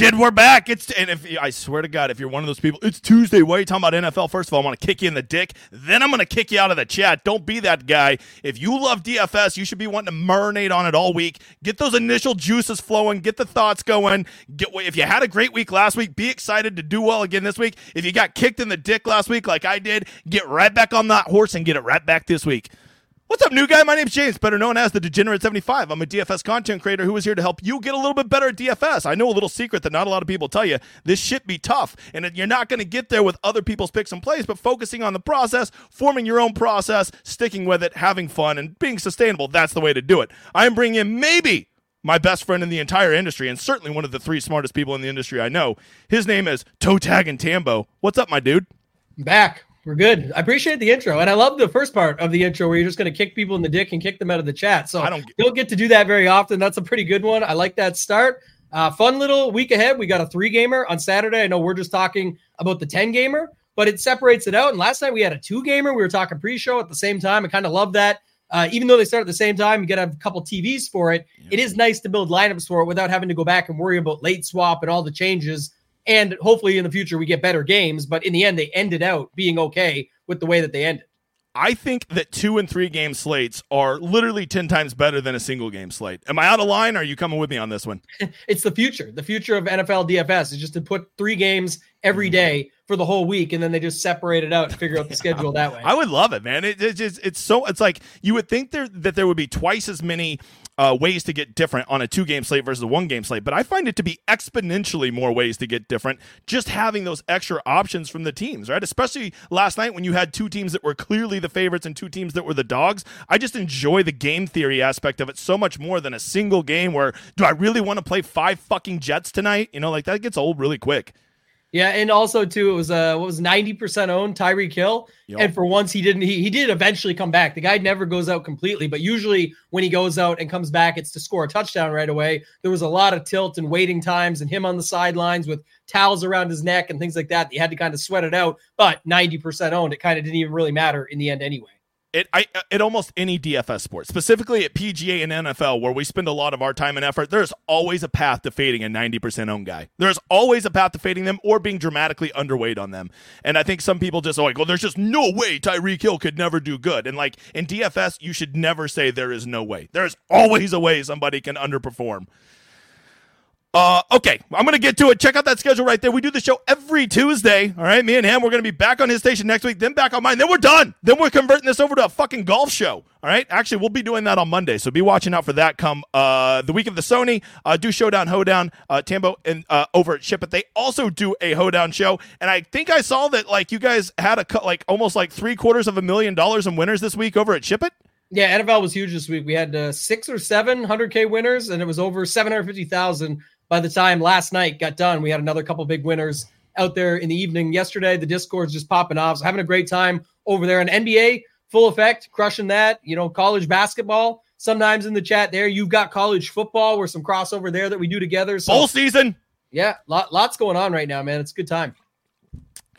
shit, we're back. It's and if I swear to God, if you're one of those people, it's Tuesday. Why are you talking about NFL? First of all, I want to kick you in the dick. Then I'm going to kick you out of the chat. Don't be that guy. If you love DFS, you should be wanting to marinate on it all week. Get those initial juices flowing. Get the thoughts going. Get if you had a great week last week, be excited to do well again this week. If you got kicked in the dick last week like I did, get right back on that horse and get it right back this week. What's up, new guy? My name's James, better known as the Degenerate75. I'm a DFS content creator who is here to help you get a little bit better at DFS. I know a little secret that not a lot of people tell you. This shit be tough, and you're not going to get there with other people's picks and plays, but focusing on the process, forming your own process, sticking with it, having fun, and being sustainable, that's the way to do it. I am bringing in maybe my best friend in the entire industry, and certainly one of the three smartest people in the industry I know. His name is Toe Tag and Tambo. What's up, my dude? back. We're good. I appreciate the intro, and I love the first part of the intro where you're just going to kick people in the dick and kick them out of the chat. So I don't don't get to do that very often. That's a pretty good one. I like that start. Uh, fun little week ahead. We got a three gamer on Saturday. I know we're just talking about the ten gamer, but it separates it out. And last night we had a two gamer. We were talking pre-show at the same time. I kind of love that. Uh, even though they start at the same time, you got to have a couple TVs for it. It is nice to build lineups for it without having to go back and worry about late swap and all the changes and hopefully in the future we get better games. But in the end, they ended out being okay with the way that they ended. I think that two and three game slates are literally 10 times better than a single game slate. Am I out of line? are you coming with me on this one? it's the future. The future of NFL DFS is just to put three games every mm-hmm. for the whole week and then they just separate it out and figure out the schedule that way. I would love it, man. It, it's, it's so, it's like you would think there that there would be twice as many uh, ways to get different on a two game slate versus a one game slate, but I find it to be exponentially more ways to get different just having those extra options from the teams, right? Especially last night when you had two teams that were clearly the favorites and two teams that were the dogs. I just enjoy the game theory aspect of it so much more than a single game where do I really want to play five fucking Jets tonight? You know, like that gets old really quick. Yeah, and also too, it was uh what was ninety percent owned Tyreek Hill, yep. and for once he didn't. He he did eventually come back. The guy never goes out completely, but usually when he goes out and comes back, it's to score a touchdown right away. There was a lot of tilt and waiting times, and him on the sidelines with towels around his neck and things like that. He had to kind of sweat it out, but ninety percent owned, it kind of didn't even really matter in the end anyway it I at almost any DFS sport, specifically at PGA and NFL, where we spend a lot of our time and effort, there's always a path to fading a 90% owned guy. There's always a path to fading them or being dramatically underweight on them. And I think some people just like, well, there's just no way Tyreek Hill could never do good. And like in DFS, you should never say there is no way. There's always a way somebody can underperform. Uh, okay, I'm gonna get to it. Check out that schedule right there. We do the show every Tuesday. All right, me and him. We're gonna be back on his station next week, then back on mine. Then we're done. Then we're converting this over to a fucking golf show. All right. Actually, we'll be doing that on Monday, so be watching out for that. Come uh the week of the Sony, uh, do Showdown Hoedown, uh, Tambo and uh over at Ship It. They also do a Hoedown show, and I think I saw that like you guys had a cut like almost like three quarters of a million dollars in winners this week over at Ship It. Yeah, NFL was huge this week. We had uh, six or seven hundred K winners, and it was over seven hundred fifty thousand by the time last night got done, we had another couple big winners out there in the evening yesterday. The Discord's just popping off. So having a great time over there. And NBA, full effect, crushing that. You know, college basketball. Sometimes in the chat there, you've got college football where some crossover there that we do together. So, Bowl season. Yeah, lot, lots going on right now, man. It's a good time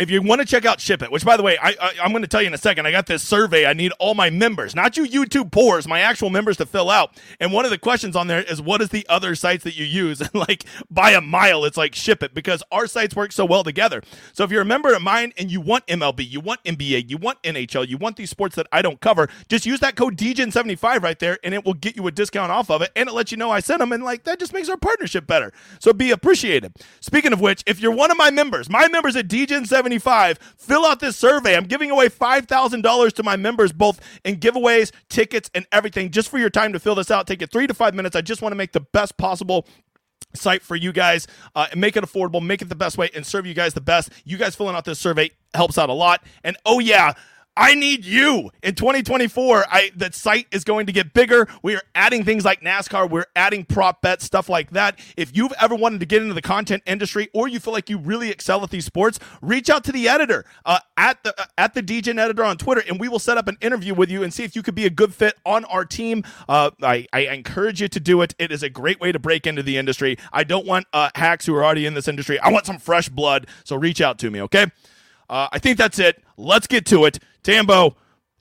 if you want to check out Ship It, which by the way, I, I am going to tell you in a second. I got this survey. I need all my members, not you YouTube pores, my actual members to fill out. And one of the questions on there is, what is the other sites that you use? And like by a mile, it's like Ship It because our sites work so well together. So if you're a member of mine and you want MLB, you want NBA, you want NHL, you want these sports that I don't cover, just use that code Degen75 right there, and it will get you a discount off of it, and it lets you know I sent them, and like that just makes our partnership better. So be appreciated. Speaking of which, if you're one of my members, my members at Degen75 75. Fill out this survey. I'm giving away $5,000 to my members, both in giveaways, tickets, and everything. Just for your time to fill this out, take it three to five minutes. I just want to make the best possible site for you guys uh, and make it affordable make it the best way and serve you guys the best you guys filling out this survey helps out a lot and oh yeah I need you in 2024. I that site is going to get bigger. We are adding things like NASCAR. We're adding prop bets, stuff like that. If you've ever wanted to get into the content industry, or you feel like you really excel at these sports, reach out to the editor uh, at the uh, at the Degen editor on Twitter, and we will set up an interview with you and see if you could be a good fit on our team. Uh, I, I encourage you to do it. It is a great way to break into the industry. I don't want uh, hacks who are already in this industry. I want some fresh blood. So reach out to me, okay? Uh, I think that's it. Let's get to it. Tambo,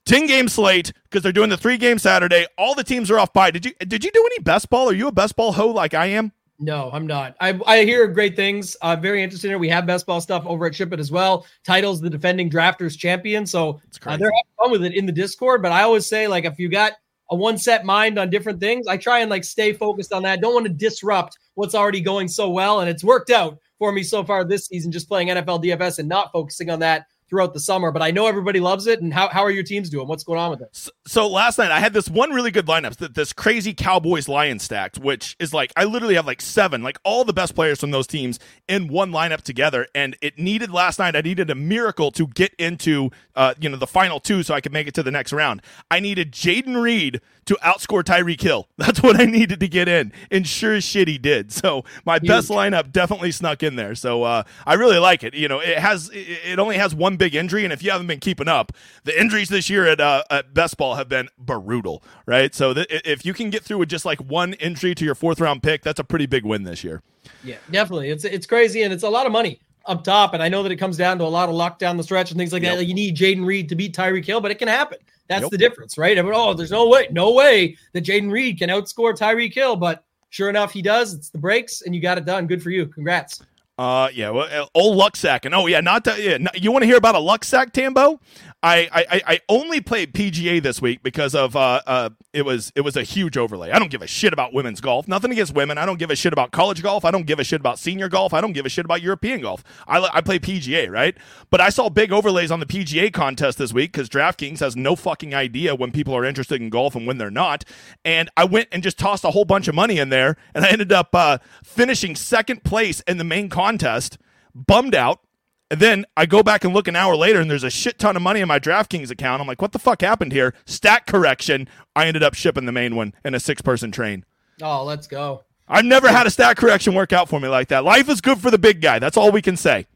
10 game slate because they're doing the three game Saturday. All the teams are off by. Did you did you do any best ball? Are you a best ball hoe like I am? No, I'm not. I, I hear great things. I'm very interested in it. We have best ball stuff over at Ship It as well. Titles the defending drafters champion. So uh, they're having fun with it in the Discord. But I always say, like, if you got a one set mind on different things, I try and like stay focused on that. Don't want to disrupt what's already going so well. And it's worked out for me so far this season, just playing NFL DFS and not focusing on that throughout the summer. But I know everybody loves it. And how, how are your teams doing? What's going on with it? So, so last night I had this one really good lineup, that this crazy Cowboys Lions stacked, which is like I literally have like seven, like all the best players from those teams in one lineup together. And it needed last night. I needed a miracle to get into uh, you know the final two so I could make it to the next round. I needed Jayden Reed to outscore Tyreek Hill. That's what I needed to get in. And sure as shit he did. So my Huge. best lineup definitely snuck in there. So uh, I really like it. You know, it has it only has one big injury, and if you haven't been keeping up, the injuries this year at uh, at best ball have been brutal, right? So th- if you can get through with just like one injury to your fourth round pick, that's a pretty big win this year. Yeah, definitely. It's it's crazy, and it's a lot of money up top. And I know that it comes down to a lot of luck down the stretch and things like yep. that. Like you need Jayden Reed to beat Tyreek Hill, but it can happen. That's yep. the difference, right? I mean, oh, there's no way, no way that Jayden Reed can outscore Tyreek Hill, but sure enough, he does. It's the breaks, and you got it done. Good for you. Congrats. Uh, yeah, well, uh, old luck sack, and oh yeah, not to, yeah. you want to hear about a luck sack, Tambo? I, I I only played PGA this week because of uh uh it was it was a huge overlay. I don't give a shit about women's golf. Nothing against women. I don't give a shit about college golf. I don't give a shit about senior golf. I don't give a shit about European golf. I I play PGA, right? But I saw big overlays on the PGA contest this week because DraftKings has no fucking idea when people are interested in golf and when they're not. And I went and just tossed a whole bunch of money in there, and I ended up uh, finishing second place in the main contest. Bummed out and then I go back and look an hour later, and there's a shit ton of money in my DraftKings account. I'm like, what the fuck happened here? Stat correction. I ended up shipping the main one in a six person train. Oh, let's go. I've never had a stat correction work out for me like that. Life is good for the big guy. That's all we can say.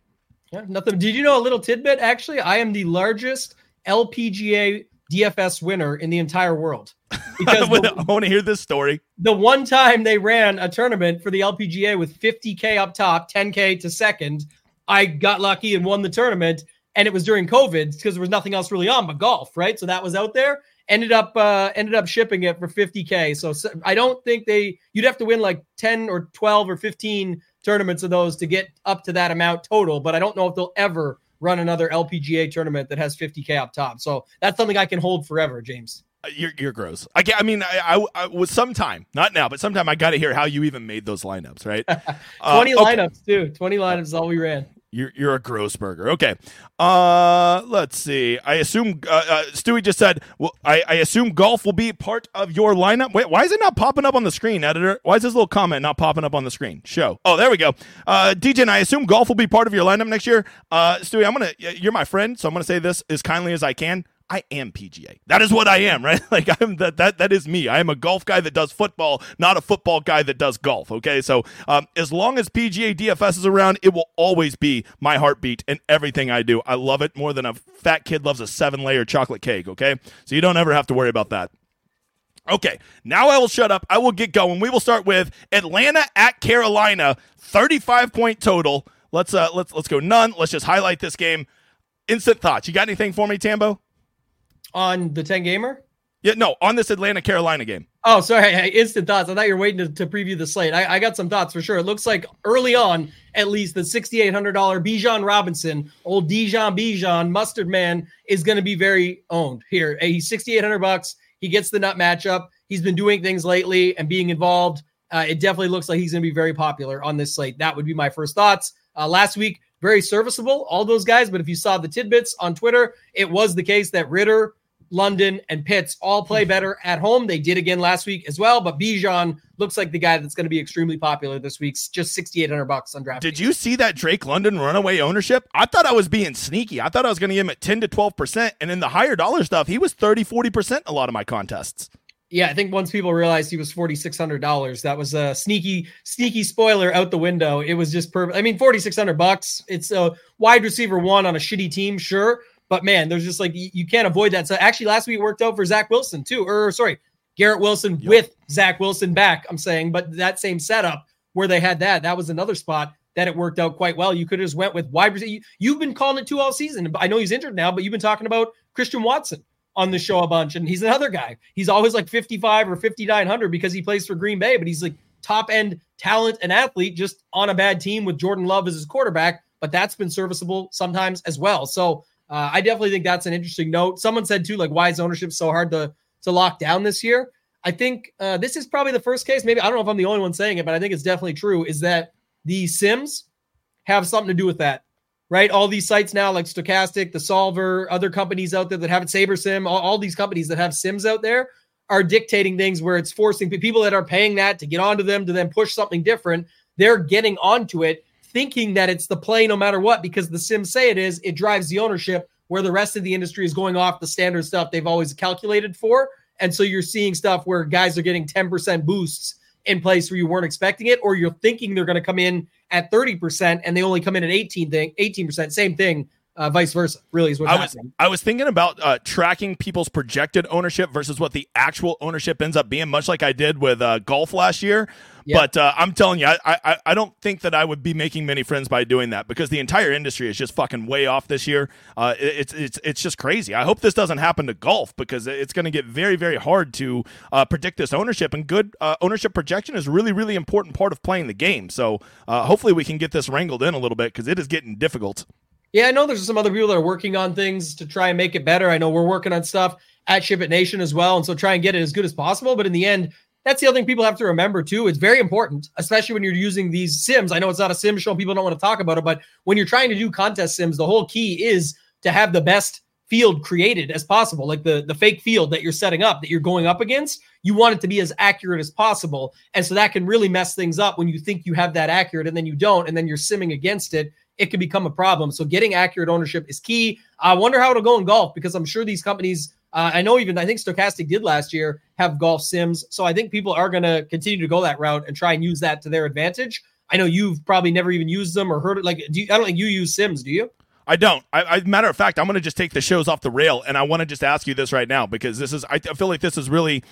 Yeah, nothing. Did you know a little tidbit? Actually, I am the largest LPGA DFS winner in the entire world. Because the, I want to hear this story. The one time they ran a tournament for the LPGA with 50K up top, 10K to second, I got lucky and won the tournament. And it was during COVID because there was nothing else really on but golf, right? So that was out there. Ended up uh, ended up shipping it for 50k. So, so I don't think they you'd have to win like 10 or 12 or 15 tournaments of those to get up to that amount total. But I don't know if they'll ever run another LPGA tournament that has 50k up top. So that's something I can hold forever, James. Uh, you're, you're gross. I, I mean, I, I, I was sometime, not now, but sometime I got to hear how you even made those lineups, right? 20 uh, okay. lineups, too. 20 lineups is all we ran. You're you're a gross burger. Okay. Uh, let's see. I assume uh, uh, Stewie just said. Well, I, I assume golf will be part of your lineup. Wait, why is it not popping up on the screen, editor? Why is this little comment not popping up on the screen? Show. Oh, there we go. Uh, DJ, I assume golf will be part of your lineup next year. Uh, Stewie, I'm gonna. You're my friend, so I'm gonna say this as kindly as I can. I am PGA. That is what I am, right? Like I'm that that that is me. I am a golf guy that does football, not a football guy that does golf. Okay, so um, as long as PGA DFS is around, it will always be my heartbeat and everything I do. I love it more than a fat kid loves a seven layer chocolate cake. Okay, so you don't ever have to worry about that. Okay, now I will shut up. I will get going. We will start with Atlanta at Carolina, 35 point total. Let's uh let's let's go none. Let's just highlight this game. Instant thoughts. You got anything for me, Tambo? On the 10 gamer? Yeah, no, on this Atlanta Carolina game. Oh, sorry. Instant thoughts. I thought you were waiting to, to preview the slate. I, I, got some thoughts for sure. It looks like early on, at least, the $6,800 Bijan Robinson, old Dijon Bijan, Mustard Man, is going to be very owned here. He's 6,800 bucks. He gets the nut matchup. He's been doing things lately and being involved. Uh, it definitely looks like he's going to be very popular on this slate. That would be my first thoughts. Uh, last week, very serviceable, all those guys. But if you saw the tidbits on Twitter, it was the case that Ridder London, and Pitts all play hmm. better at home. They did again last week as well, but Bijan looks like the guy that's going to be extremely popular this week. Just 6800 bucks on draft. Did you see that Drake London runaway ownership? I thought I was being sneaky. I thought I was going to give him at 10 to 12%. And in the higher dollar stuff, he was 30, 40% a lot of my contests. Yeah, I think once people realized he was forty six hundred dollars, that was a sneaky, sneaky spoiler out the window. It was just perfect. I mean, forty six hundred bucks. It's a wide receiver one on a shitty team, sure, but man, there's just like you can't avoid that. So actually, last week worked out for Zach Wilson too, or sorry, Garrett Wilson yep. with Zach Wilson back. I'm saying, but that same setup where they had that, that was another spot that it worked out quite well. You could have just went with wide receiver. You've been calling it two all season. I know he's injured now, but you've been talking about Christian Watson on the show a bunch, and he's another guy. He's always like 55 or 5900 because he plays for Green Bay, but he's like top end talent and athlete just on a bad team with Jordan Love as his quarterback, but that's been serviceable sometimes as well. So uh, I definitely think that's an interesting note. Someone said too, like, why is ownership so hard to to lock down this year? I think uh, this is probably the first case. Maybe I don't know if I'm the only one saying it, but I think it's definitely true. Is that the Sims have something to do with that? Right, all these sites now, like Stochastic, the Solver, other companies out there that have it, SaberSim, all, all these companies that have Sims out there are dictating things where it's forcing people that are paying that to get onto them to then push something different. They're getting onto it, thinking that it's the play no matter what, because the Sims say it is. It drives the ownership where the rest of the industry is going off the standard stuff they've always calculated for. And so you're seeing stuff where guys are getting 10% boosts in place where you weren't expecting it, or you're thinking they're going to come in at 30% and they only come in at 18 thing, 18%. Same thing uh, vice versa. Really is what I was. I was thinking about uh, tracking people's projected ownership versus what the actual ownership ends up being, much like I did with uh, golf last year. But uh, I'm telling you, I, I I don't think that I would be making many friends by doing that because the entire industry is just fucking way off this year. Uh, it's it's it's just crazy. I hope this doesn't happen to golf because it's going to get very very hard to uh, predict this ownership. And good uh, ownership projection is really really important part of playing the game. So uh, hopefully we can get this wrangled in a little bit because it is getting difficult. Yeah, I know there's some other people that are working on things to try and make it better. I know we're working on stuff at Ship It Nation as well, and so try and get it as good as possible. But in the end, that's the other thing people have to remember too. It's very important, especially when you're using these sims. I know it's not a sim show; people don't want to talk about it, but when you're trying to do contest sims, the whole key is to have the best field created as possible like the the fake field that you're setting up that you're going up against you want it to be as accurate as possible and so that can really mess things up when you think you have that accurate and then you don't and then you're simming against it it could become a problem. So getting accurate ownership is key. I wonder how it'll go in golf because I'm sure these companies, uh, I know even I think Stochastic did last year have golf sims. So I think people are going to continue to go that route and try and use that to their advantage. I know you've probably never even used them or heard it. Like, you, I don't think you use Sims, do you? I don't. I, I matter of fact, I'm going to just take the shows off the rail, and I want to just ask you this right now because this is. I, I feel like this is really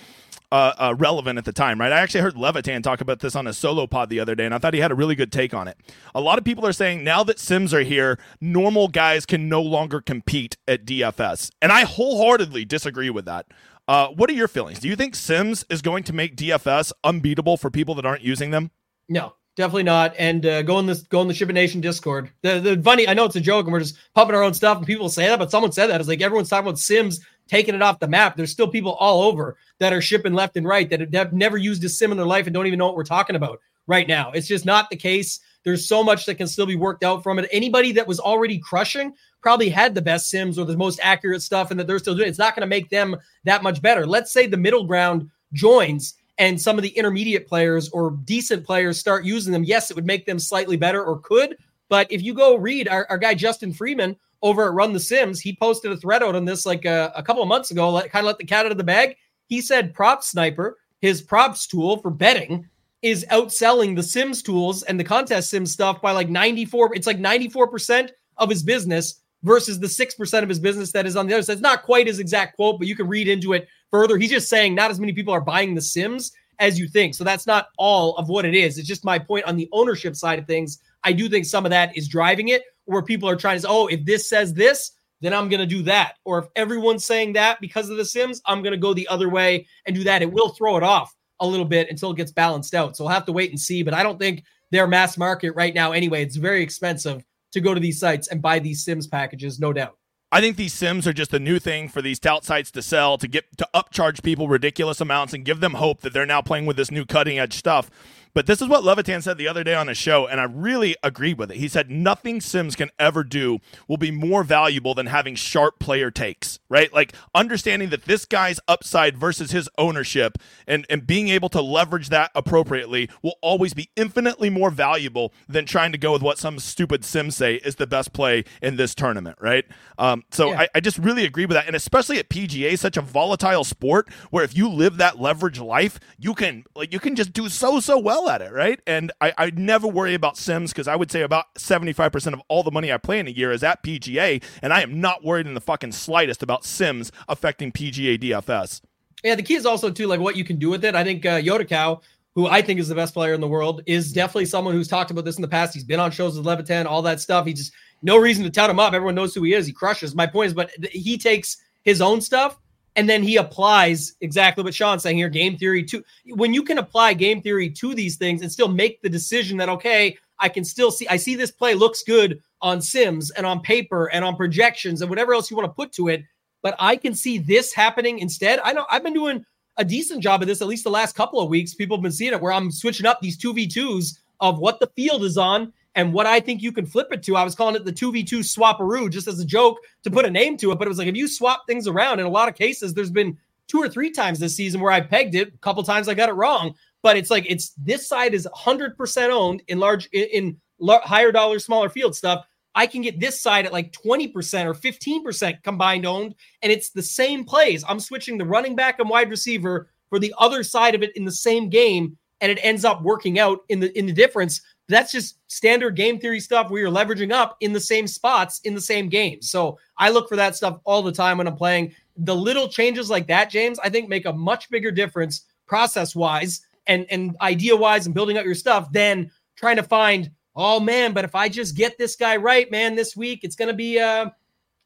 uh, uh, relevant at the time, right? I actually heard Levitan talk about this on a solo pod the other day, and I thought he had a really good take on it. A lot of people are saying now that Sims are here, normal guys can no longer compete at DFS, and I wholeheartedly disagree with that. Uh, what are your feelings? Do you think Sims is going to make DFS unbeatable for people that aren't using them? No, definitely not. And uh, go in this, go in the Ship It Nation Discord. The the funny, I know it's a joke, and we're just pumping our own stuff, and people say that, but someone said that it's like everyone's talking about Sims taking it off the map. There's still people all over that are shipping left and right that have never used a sim in their life and don't even know what we're talking about right now. It's just not the case. There's so much that can still be worked out from it. Anybody that was already crushing probably had the best sims or the most accurate stuff and that they're still doing it's not going to make them that much better. Let's say the middle ground joins and some of the intermediate players or decent players start using them. Yes, it would make them slightly better or could. But if you go read our, our guy Justin Freeman over at Run the Sims, he posted a thread out on this like a, a couple of months ago, like, kind of let the cat out of the bag. He said Prop Sniper, his props tool for betting, is outselling the Sims tools and the contest Sim stuff by like 94. It's like 94% of his business versus the 6% of his business that is on the other side. It's not quite his exact quote, but you can read into it further. He's just saying not as many people are buying the Sims as you think. So that's not all of what it is. It's just my point on the ownership side of things. I do think some of that is driving it where people are trying to say, oh, if this says this, then I'm going to do that. Or if everyone's saying that because of the Sims, I'm going to go the other way and do that. It will throw it off a little bit until it gets balanced out. So we'll have to wait and see. But I don't think they're mass market right now anyway. It's very expensive to go to these sites and buy these Sims packages, no doubt. I think these sims are just a new thing for these tout sites to sell to get to upcharge people ridiculous amounts and give them hope that they're now playing with this new cutting edge stuff. But this is what Levitan said the other day on his show, and I really agreed with it. He said nothing Sims can ever do will be more valuable than having sharp player takes, right? Like understanding that this guy's upside versus his ownership and, and being able to leverage that appropriately will always be infinitely more valuable than trying to go with what some stupid Sims say is the best play in this tournament, right? Um, so yeah. I, I just really agree with that. And especially at PGA, such a volatile sport where if you live that leverage life, you can like you can just do so so well well at it, right? And I, I never worry about Sims because I would say about 75% of all the money I play in a year is at PGA, and I am not worried in the fucking slightest about Sims affecting PGA DFS. Yeah, the key is also too like what you can do with it. I think uh, Yoda Cow, who I think is the best player in the world, is definitely someone who's talked about this in the past. He's been on shows with Levitan, all that stuff. He just no reason to tout him up. Everyone knows who he is. He crushes. My point is, but he takes his own stuff and then he applies exactly what Sean's saying here game theory to when you can apply game theory to these things and still make the decision that okay I can still see I see this play looks good on sims and on paper and on projections and whatever else you want to put to it but I can see this happening instead. I know I've been doing a decent job of this at least the last couple of weeks. People have been seeing it where I'm switching up these 2v2s of what the field is on and what I think you can flip it to. I was calling it the 2v2 swapperoo just as a joke to put a name to it. But it was like if you swap things around, in a lot of cases, there's been two or three times this season where I pegged it. A couple times I got it wrong. But it's like it's this side is 100% owned in large in, in higher dollar, smaller field stuff. I can get this side at like 20% or 15% combined owned, and it's the same plays. I'm switching the running back and wide receiver for the other side of it in the same game, and it ends up working out in the in the difference that's just standard game theory stuff where you're leveraging up in the same spots in the same game. So I look for that stuff all the time when I'm playing. The little changes like that, James, I think make a much bigger difference process wise and, and idea wise and building up your stuff than trying to find, oh man, but if I just get this guy right, man, this week it's going to be, uh,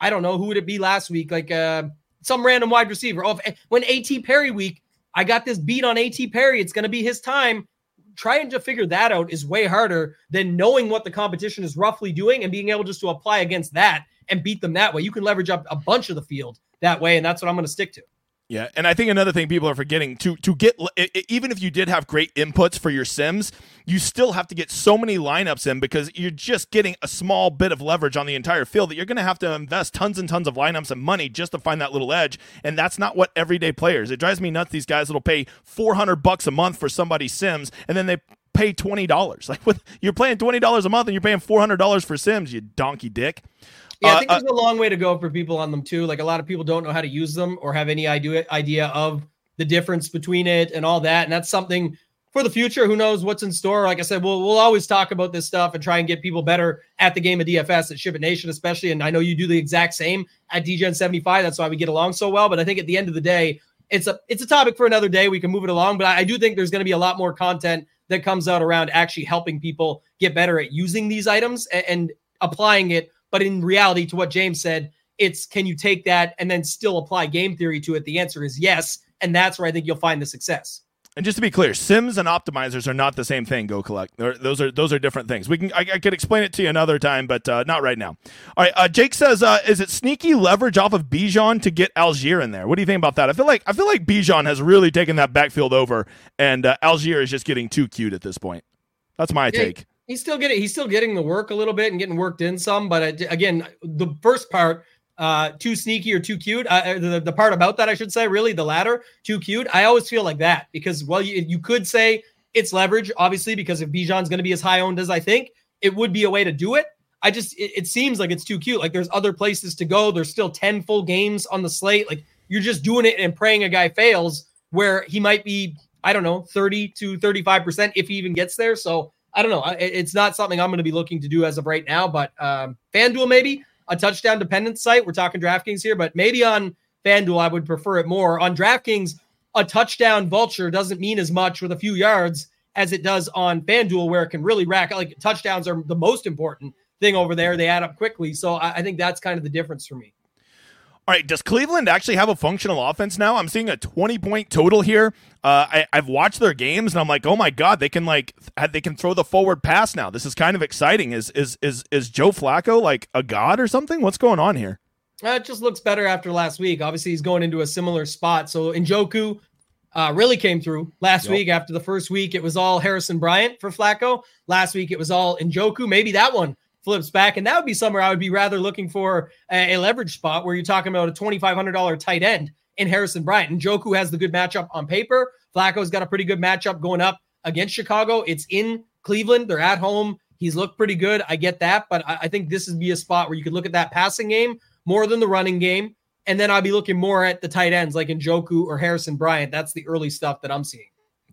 I don't know, who would it be last week? Like uh, some random wide receiver. Oh, if, when AT Perry week, I got this beat on AT Perry. It's going to be his time trying to figure that out is way harder than knowing what the competition is roughly doing and being able just to apply against that and beat them that way. You can leverage up a bunch of the field that way, and that's what I'm going to stick to. Yeah, and I think another thing people are forgetting to to get even if you did have great inputs for your sims, you still have to get so many lineups in because you're just getting a small bit of leverage on the entire field that you're going to have to invest tons and tons of lineups and money just to find that little edge, and that's not what everyday players. It drives me nuts these guys that'll pay 400 bucks a month for somebody's sims and then they pay $20. Like with, you're paying $20 a month and you're paying $400 for sims, you donkey dick. Yeah, I think uh, there's uh, a long way to go for people on them too. Like a lot of people don't know how to use them or have any idea idea of the difference between it and all that. And that's something for the future. Who knows what's in store? Like I said, we'll we'll always talk about this stuff and try and get people better at the game of DFS at Ship It Nation, especially. And I know you do the exact same at Degen 75. That's why we get along so well. But I think at the end of the day, it's a it's a topic for another day. We can move it along. But I, I do think there's going to be a lot more content that comes out around actually helping people get better at using these items and, and applying it but in reality, to what James said, it's can you take that and then still apply game theory to it? The answer is yes. And that's where I think you'll find the success. And just to be clear, sims and optimizers are not the same thing. Go collect; They're, those are those are different things. We can I, I could explain it to you another time, but uh, not right now. All right, uh, Jake says, uh, "Is it sneaky leverage off of Bijan to get Allgeier in there? What do you think about that? I feel like I feel like Bijan has really taken that backfield over, and uh, Allgeier is just getting too cute at this point. That's my yeah, take he's still getting he's still getting the work a little bit and getting worked in some. But again, the first part, uh, too sneaky or too cute. Uh, the, the part about that, I should say, really the latter, too cute. I always feel like that because well, you, you could say it's leverage, obviously, because if Bijan's going to be as high owned as I think, it would be a way to do it. I just it, it seems like it's too cute. Like there's other places to go. There's still ten full games on the slate. Like you're just doing it and praying a guy fails where he might be I don't know, 30 to 35% if he even gets there. So I don't know. It's not something I'm going to be looking to do as of right now, but um, FanDuel maybe a touchdown dependent site. We're talking DraftKings here, but maybe on FanDuel I would prefer it more. On DraftKings, a touchdown vulture doesn't mean as much with a few yards as it does on FanDuel, where it can really rack. Like touchdowns are the most important thing over there. They add up quickly, so I, I think that's kind of the difference for me. All right, does Cleveland actually have a functional offense now? I'm seeing a 20 point total here. Uh, I, have watched their games and I'm like, oh my god, they can like they can throw the forward pass now. This is kind of exciting. Is is is is Joe Flacco like a god or something? What's going on here? Uh, it just looks better after last week. Obviously, he's going into a similar spot. So Njoku uh, really came through last yep. week. After the first week, it was all Harrison Bryant for Flacco. Last week, it was all Njoku. Maybe that one flips back. And that would be somewhere I would be rather looking for a, a leverage spot where you're talking about a $2,500 tight end in Harrison Bryant. And Joku has the good matchup on paper. Flacco's got a pretty good matchup going up against Chicago. It's in Cleveland. They're at home. He's looked pretty good. I get that. But I, I think this would be a spot where you could look at that passing game more than the running game. And then I'll be looking more at the tight ends like in Joku or Harrison Bryant. That's the early stuff that I'm seeing.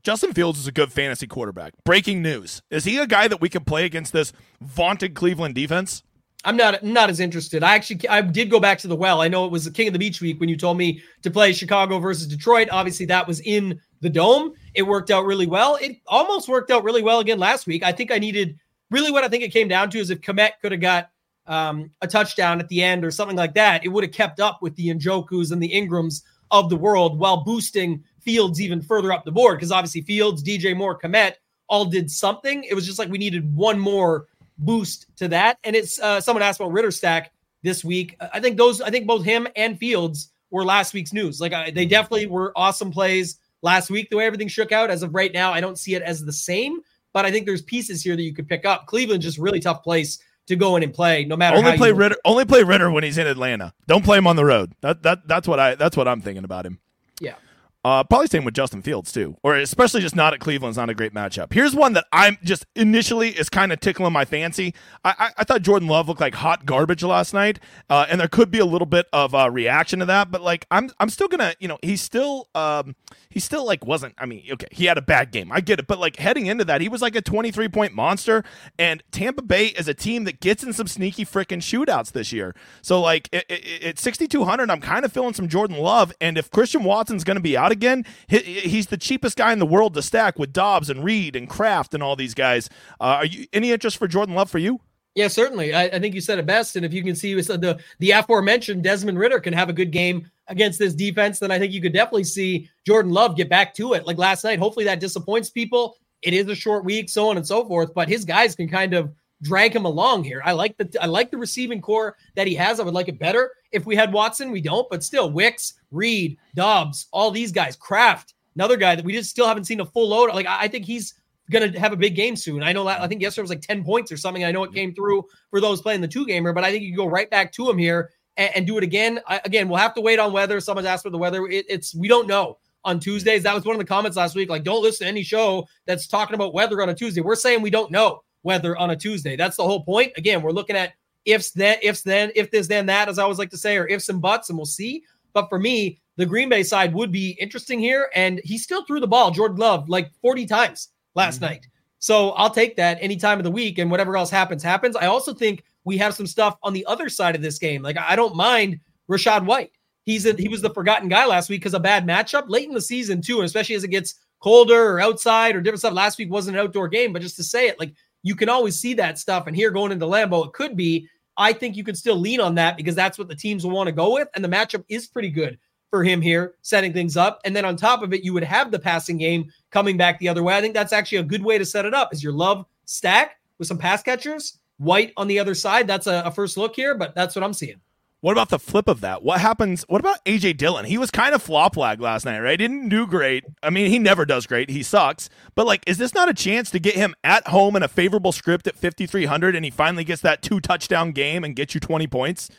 Justin Fields is a good fantasy quarterback. Breaking news. Is he a guy that we can play against this vaunted Cleveland defense? I'm not not as interested. I actually I did go back to the well. I know it was the King of the Beach week when you told me to play Chicago versus Detroit. Obviously, that was in the dome. It worked out really well. It almost worked out really well again last week. I think I needed really what I think it came down to is if Kmet could have got um, a touchdown at the end or something like that, it would have kept up with the Njokus and the Ingrams of the world while boosting Fields even further up the board. Because obviously, Fields, DJ Moore, Kmet all did something. It was just like we needed one more boost to that. And it's uh, someone asked about Ridder stack this week. I think those, I think both him and Fields were last week's news. Like I, they definitely were awesome plays last week. The way everything shook out as of right now, I don't see it as the same, but I think there's pieces here that you could pick up. Cleveland's just really tough place to go in and play, no matter. Only play Ridder. Only play Ridder when he's in Atlanta. Don't play him on the road. That that that's what I that's what I'm thinking about him. Yeah. Uh, probably same with Justin Fields too, or especially just not at Cleveland's not a great matchup. Here's one that I'm just initially is kind of tickling my fancy. I, I, I, thought Jordan Love looked like hot garbage last night, uh, and there could be a little bit of a reaction to that. But like I'm I'm still gonna you know he's still um he still like wasn't. I mean okay he had a bad game I get it, but like heading into that he was like a 23 point monster, and Tampa Bay is a team that gets in some sneaky freaking shootouts this year. So like at 6200 I'm kind of feeling some Jordan Love, and if Christian Watson's gonna be out again, he, he's the cheapest guy in the world to stack with Doubs and Reed and Kraft and all these guys. Uh, are you any interest for Jordan Love for you? Yeah, certainly. I, I, think you said it best. And if you can see the the aforementioned Desmond Ridder can have a good game against this defense, then I think you could definitely see Jordan Love get back to it. Like last night, hopefully that disappoints people. It is a short week, so on and so forth. But his guys can kind of drag him along here. I like the I like the receiving core that he has. I would like it better if we had Watson. We don't, but still, Wicks, Reed, Doubs, all these guys, Kraft, another guy that we just still haven't seen a full load. Like I, think he's gonna have a big game soon. I know that I think yesterday was like 10 points or something. I know it came through for those playing the two gamer, but I think you go right back to him here and, and do it again. I, again, we'll have to wait on weather. Someone's asked for the weather. It, it's we don't know on Tuesdays. That was one of the comments last week. Like, don't listen to any show that's talking about weather on a Tuesday. We're saying we don't know weather on a Tuesday. That's the whole point. Again, we're looking at ifs, then, ifs, then, if this, then that, as I always like to say, or ifs and buts, and we'll see. But for me, the Green Bay side would be interesting here. And he still threw the ball, Jordan Love, like 40 times last mm-hmm. night. So I'll take that any time of the week, and whatever else happens, happens. I also think we have some stuff on the other side of this game. Like I don't mind Rachaad White. He's a, he was the forgotten guy last week because a bad matchup late in the season too, and especially as it gets colder or outside or different stuff. Last week wasn't an outdoor game, but just to say it, like you can always see that stuff. And here going into Lambeau, it could be. I think you could still lean on that because that's what the teams will want to go with. And the matchup is pretty good for him here, setting things up. And then on top of it, you would have the passing game coming back the other way. I think that's actually a good way to set it up. Is your love stack with some pass catchers, White on the other side. That's a, a first look here, but that's what I'm seeing. What about the flip of that? What happens? What about AJ Dillon? He was kind of flop lag last night, right? Didn't do great. I mean, he never does great. He sucks. But like, is this not a chance to get him at home in a favorable script at 5300 and he finally gets that two touchdown game and get you 20 points?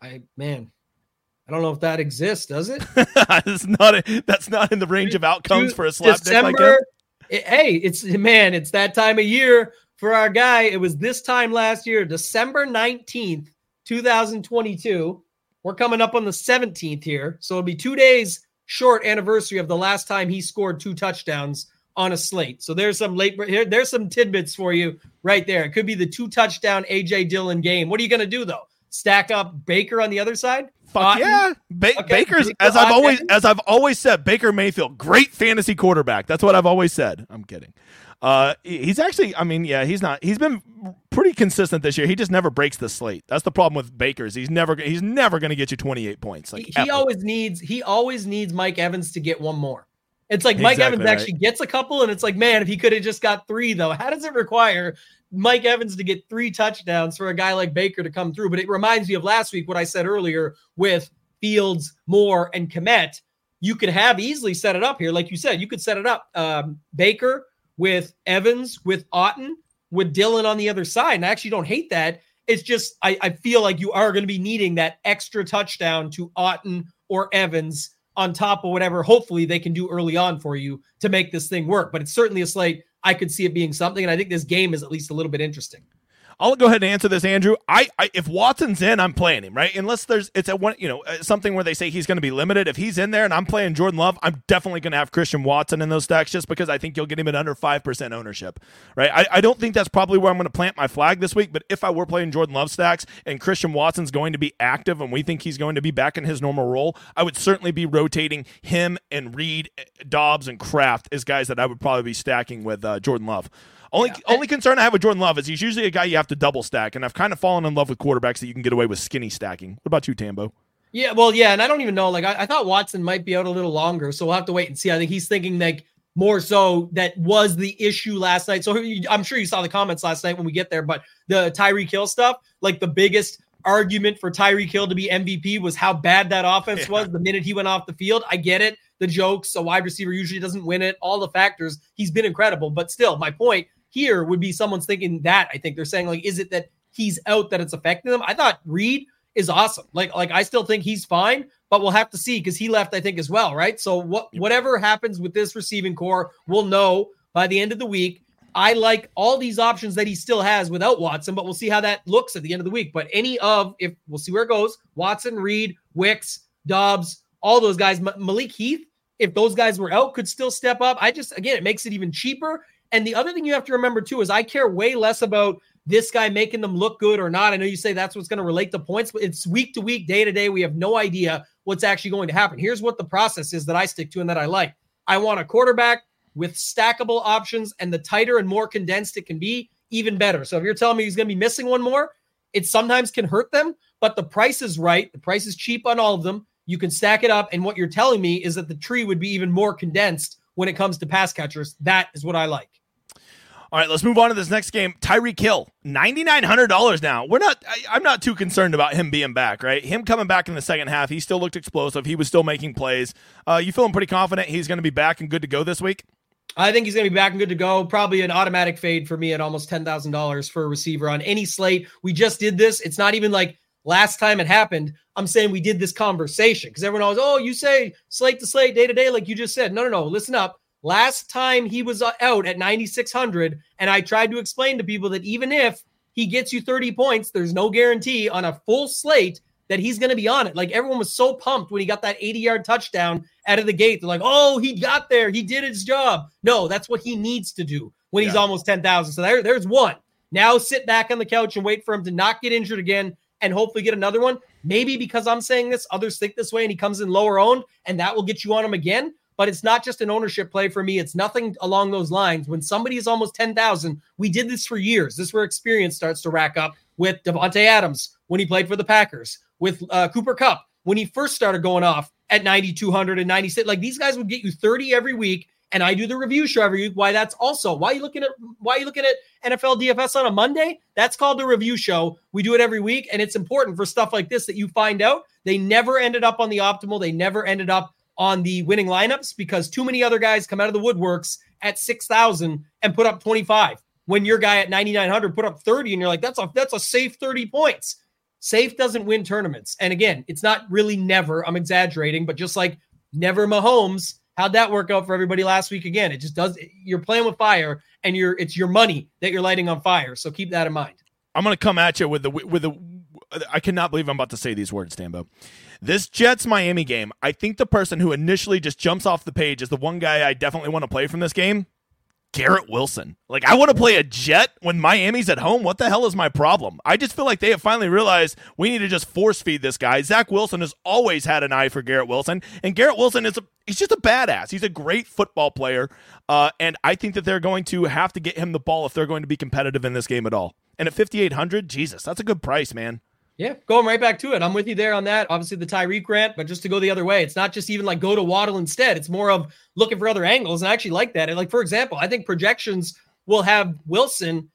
I man, I don't know if that exists, does it? it's not. A, that's not in the range of outcomes for a slap December, like him. It, hey, it's man, it's that time of year for our guy. It was this time last year, December 19th 2022. We're coming up on the 17th here. So it'll be two days short anniversary of the last time he scored two touchdowns on a slate. So there's some late here. There's some tidbits for you right there. It could be the two touchdown AJ Dillon game. What are you going to do though? Stack up Baker on the other side? Fuck yeah, ba- okay. Baker's as I've always as I've always said. Baker Mayfield, great fantasy quarterback. That's what I've always said. I'm kidding. Uh, he's actually, I mean, yeah, he's not. He's been pretty consistent this year. He just never breaks the slate. That's the problem with Baker's. He's never. He's never going to get you 28 points. Like he, he always needs. He always needs Mike Evans to get one more. It's like Mike exactly Evans right. actually gets a couple, and it's like, man, if he could have just got three, though, how does it require Mike Evans to get three touchdowns for a guy like Baker to come through? But it reminds me of last week what I said earlier with Fields, Moore, and Kmet. You could have easily set it up here, like you said. You could set it up. Um, Baker, with Evans, with Otton, with Dillon on the other side. And I actually don't hate that. It's just I, I feel like you are going to be needing that extra touchdown to Otton or Evans on top of whatever hopefully they can do early on for you to make this thing work. But it's certainly a slate I could see it being something. And I think this game is at least a little bit interesting. I'll go ahead and answer this, Andrew. I, I, if Watson's in, I'm playing him, right? Unless there's it's a one, you know, uh, something where they say he's going to be limited. If he's in there and I'm playing Jordan Love, I'm definitely going to have Christian Watson in those stacks just because I think you'll get him at under five percent ownership, right? I, I don't think that's probably where I'm going to plant my flag this week. But if I were playing Jordan Love stacks and Christian Watson's going to be active and we think he's going to be back in his normal role, I would certainly be rotating him and Reed, eh, Doubs, and Kraft as guys that I would probably be stacking with uh, Jordan Love. Only yeah. only concern I have with Jordan Love is he's usually a guy you have to double stack, and I've kind of fallen in love with quarterbacks that you can get away with skinny stacking. What about you, Tambo? Yeah, well, yeah, and I don't even know. Like, I, I, thought Watson might be out a little longer, so we'll have to wait and see. I think he's thinking like more so that was the issue last night. So I'm sure you saw the comments last night when we get there, but the Tyreek Hill stuff, like the biggest argument for Tyreek Hill to be MVP was how bad that offense yeah. was the minute he went off the field. I get it. The jokes, a wide receiver usually doesn't win it, all the factors. He's been incredible, but still, my point here would be someone's thinking that. I think they're saying, like, is it that he's out that it's affecting them? I thought Reed is awesome. Like, like I still think he's fine, but we'll have to see because he left, I think, as well, right? So what whatever happens with this receiving core, we'll know by the end of the week. I like all these options that he still has without Watson, but we'll see how that looks at the end of the week. But any of, if we'll see where it goes, Watson, Reed, Wicks, Doubs, all those guys, M- Malik Heath, if those guys were out, could still step up. I just, again, it makes it even cheaper. And the other thing you have to remember too is I care way less about this guy making them look good or not. I know you say that's what's going to relate the points, but it's week to week, day to day. We have no idea what's actually going to happen. Here's what the process is that I stick to and that I like. I want a quarterback with stackable options, and the tighter and more condensed it can be, even better. So if you're telling me he's going to be missing one more, it sometimes can hurt them, but the price is right. The price is cheap on all of them. You can stack it up. And what you're telling me is that the tree would be even more condensed when it comes to pass catchers. That is what I like. All right, let's move on to this next game. Tyreek Hill, ninety nine hundred dollars now. We're not. I, am not too concerned about him being back. Right, him coming back in the second half. He still looked explosive. He was still making plays. Uh, you feeling pretty confident he's going to be back and good to go this week? I think he's going to be back and good to go. Probably an automatic fade for me at almost ten thousand dollars for a receiver on any slate. We just did this. It's not even like last time it happened. I'm saying we did this conversation because everyone always, oh, you say slate to slate, day to day, like you just said. No, no, no. Listen up. Last time he was uh, out at 9,600, and I tried to explain to people that even if he gets you 30 points, there's no guarantee on a full slate that he's going to be on it. Like everyone was so pumped when he got that 80 yard touchdown out of the gate. They're like, oh, he got there. He did his job. No, that's what he needs to do when yeah. he's almost 10,000. So there, there's one. Now sit back on the couch and wait for him to not get injured again and hopefully get another one. Maybe because I'm saying this, others think this way and he comes in lower owned and that will get you on him again but it's not just an ownership play for me. It's nothing along those lines. When somebody is almost 10,000, we did this for years. This is where experience starts to rack up with Davante Adams when he played for the Packers, with uh, Cooper Kupp when he first started going off at 9,200 and 96. Like these guys would get you 30 every week. And I do the review show every week. Why that's also why you looking at why you looking at NFL DFS on a Monday? That's called the review show. We do it every week, and it's important for stuff like this that you find out. They never ended up on the optimal. They never ended up on the winning lineups because too many other guys come out of the woodworks at 6,000 and put up 25 when your guy at 9,900 put up 30 and you're like, that's a, that's a safe 30 points. Safe doesn't win tournaments. And again, it's not really never, I'm exaggerating, but just like never Mahomes, how'd that work out for everybody last week? Again, it just does, you're playing with fire and you're, it's your money that you're lighting on fire. So keep that in mind. I'm going to come at you with the, with the, I cannot believe I'm about to say these words, Stambo. This Jets Miami game, I think the person who initially just jumps off the page is the one guy I definitely want to play from this game. Garrett Wilson. Like, I want to play a Jet when Miami's at home. What the hell is my problem? I just feel like they have finally realized we need to just force feed this guy. Zach Wilson has always had an eye for Garrett Wilson, and Garrett Wilson is a, he's just a badass. He's a great football player, uh, and I think that they're going to have to get him the ball if they're going to be competitive in this game at all. And at 5,800, Jesus, that's a good price, man. Yeah, going right back to it. I'm with you there on that. Obviously, the Tyreek grant, but just to go the other way, it's not just even like go to Waddle instead. It's more of looking for other angles. And I actually like that. And like, for example, I think projections will have Wilson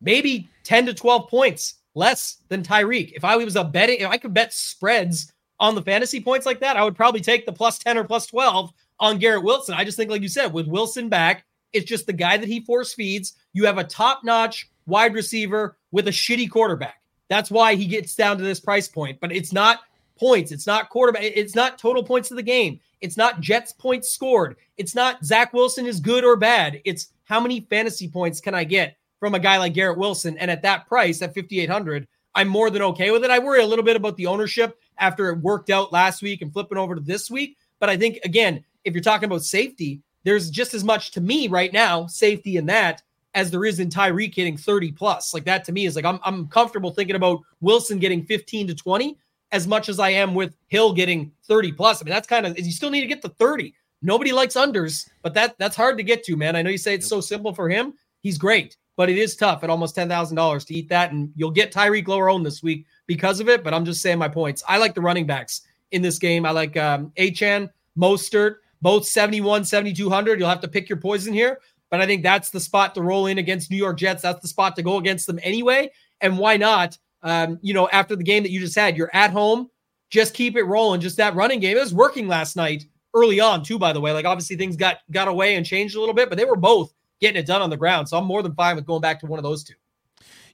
maybe 10 to 12 points less than Tyreek. If I was a betting, if I could bet spreads on the fantasy points like that, I would probably take the plus 10 or plus 12 on Garrett Wilson. I just think, like you said, with Wilson back, it's just the guy that he force feeds. You have a top notch wide receiver with a shitty quarterback. That's why he gets down to this price point. But it's not points. It's not quarterback. It's not total points of the game. It's not Jets points scored. It's not Zach Wilson is good or bad. It's how many fantasy points can I get from a guy like Garrett Wilson? And at that price, at 5,800, I'm more than okay with it. I worry a little bit about the ownership after it worked out last week and flipping over to this week. But I think, again, if you're talking about safety, there's just as much to me right now, safety in that as there is in Tyreek hitting 30 plus. Like that to me is like I'm I'm comfortable thinking about Wilson getting 15 to 20 as much as I am with Hill getting 30 plus. I mean, that's kind of you still need to get to 30. Nobody likes unders, but that that's hard to get to, man. I know you say it's so simple for him. He's great, but it is tough at almost ten thousand dollars to eat that, and you'll get Tyreek lower owned this week because of it. But I'm just saying my points. I like the running backs in this game. I like um, Achane, Mostert, both 71, 7,200. You'll have to pick your poison here. But I think that's the spot to roll in against New York Jets. That's the spot to go against them anyway. And why not? Um, you know, after the game that you just had, you're at home. Just keep it rolling. Just that running game. It was working last night early on, too, by the way. Like obviously things got got away and changed a little bit, but they were both getting it done on the ground. So I'm more than fine with going back to one of those two.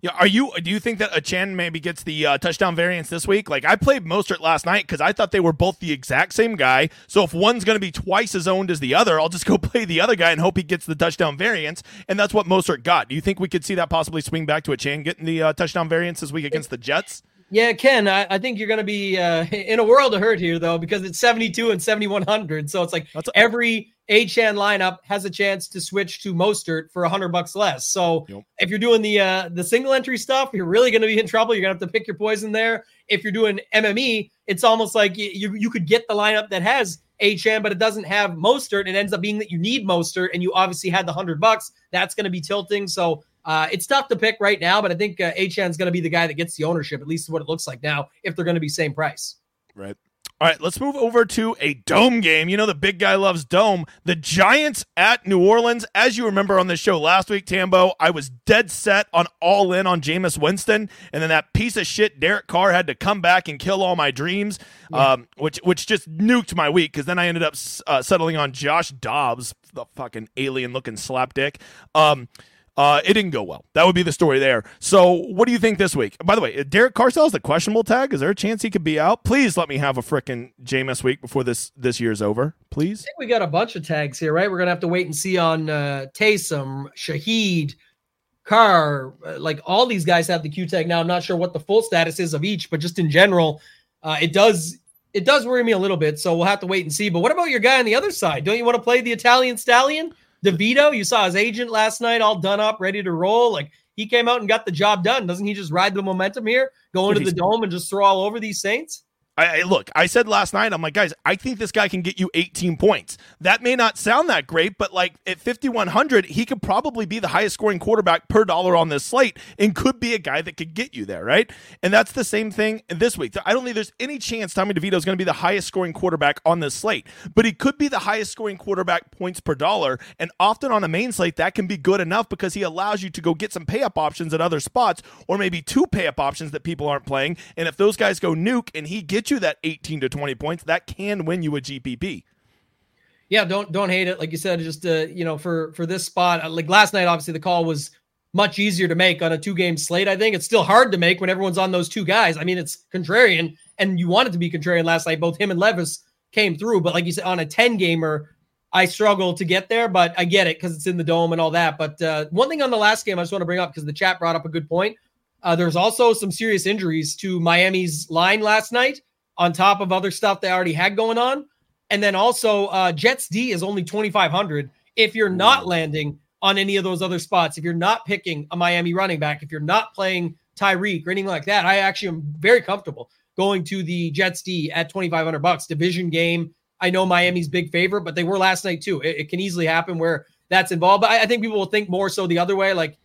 Yeah, are you? Do you think that Achane maybe gets the uh, touchdown variance this week? Like I played Mostert last night because I thought they were both the exact same guy. So if one's going to be twice as owned as the other, I'll just go play the other guy and hope he gets the touchdown variance. And that's what Mostert got. Do you think we could see that possibly swing back to Achane getting the uh, touchdown variance this week against the Jets? Yeah, Ken, I, I think you're going to be uh, in a world of hurt here, though, because it's 72 and 7,100. So it's like That's every Achane lineup has a chance to switch to Mostert for a 100 bucks less. So yep. if you're doing the uh, the single entry stuff, you're really going to be in trouble. You're going to have to pick your poison there. If you're doing MME, it's almost like you, you could get the lineup that has Achane, but it doesn't have Mostert. It ends up being that you need Mostert, and you obviously had the 100 bucks. That's going to be tilting. So uh, it's tough to pick right now, but I think uh, Achane's going to be the guy that gets the ownership, at least what it looks like now, if they're going to be same price. Right. All right, let's move over to a dome game. You know, the big guy loves dome. The Giants at New Orleans. As you remember on the show last week, Tambo, I was dead set on all in on Jameis Winston. And then that piece of shit, Derek Carr, had to come back and kill all my dreams, yeah. um, which which just nuked my week because then I ended up uh, settling on Josh Dobbs, the fucking alien looking slapdick. Um, uh, it didn't go well. That would be the story there. So, what do you think this week? By the way, Derek Carr is the questionable tag. Is there a chance he could be out? Please let me have a freaking Jameis week before this this year's over. Please. I think we got a bunch of tags here, right? We're gonna have to wait and see on uh, Taysom, Shaheed, Carr. Uh, like all these guys have the Q tag now. I'm not sure what the full status is of each, but just in general, uh, it does it does worry me a little bit. So we'll have to wait and see. But what about your guy on the other side? Don't you want to play the Italian stallion? DeVito, you saw his agent last night, all done up, ready to roll. Like he came out and got the job done. Doesn't he just ride the momentum here, go into the dome and just throw all over these Saints? I, I, look, I said last night, I'm like, guys, I think this guy can get you 18 points. That may not sound that great, but like at 5,100, he could probably be the highest scoring quarterback per dollar on this slate and could be a guy that could get you there, right? And that's the same thing this week. I don't think there's any chance Tommy DeVito is going to be the highest scoring quarterback on this slate, but he could be the highest scoring quarterback points per dollar. And often on a main slate, that can be good enough because he allows you to go get some pay up options at other spots or maybe two pay up options that people aren't playing. And if those guys go nuke and he gets you that 18 to 20 points, that can win you a GPP. Yeah, don't don't hate it. Like you said, just uh, you know, for for this spot, uh, like last night, obviously the call was much easier to make on a two game slate. I think it's still hard to make when everyone's on those two guys. I mean, it's contrarian, and you want it to be contrarian last night. Both him and Levis came through, but like you said, on a 10 gamer, I struggle to get there, but I get it because it's in the dome and all that. But uh, one thing on the last game I just want to bring up because the chat brought up a good point. Uh, there's also some serious injuries to Miami's line last night on top of other stuff they already had going on. And then also, uh, Jets D is only 2,500. If you're not landing on any of those other spots, if you're not picking a Miami running back, if you're not playing Tyreek or anything like that, I actually am very comfortable going to the Jets D at 2,500 bucks. Division game. I know Miami's big favorite, but they were last night too. It, it can easily happen where that's involved. But I, I, think people will think more so the other way. Like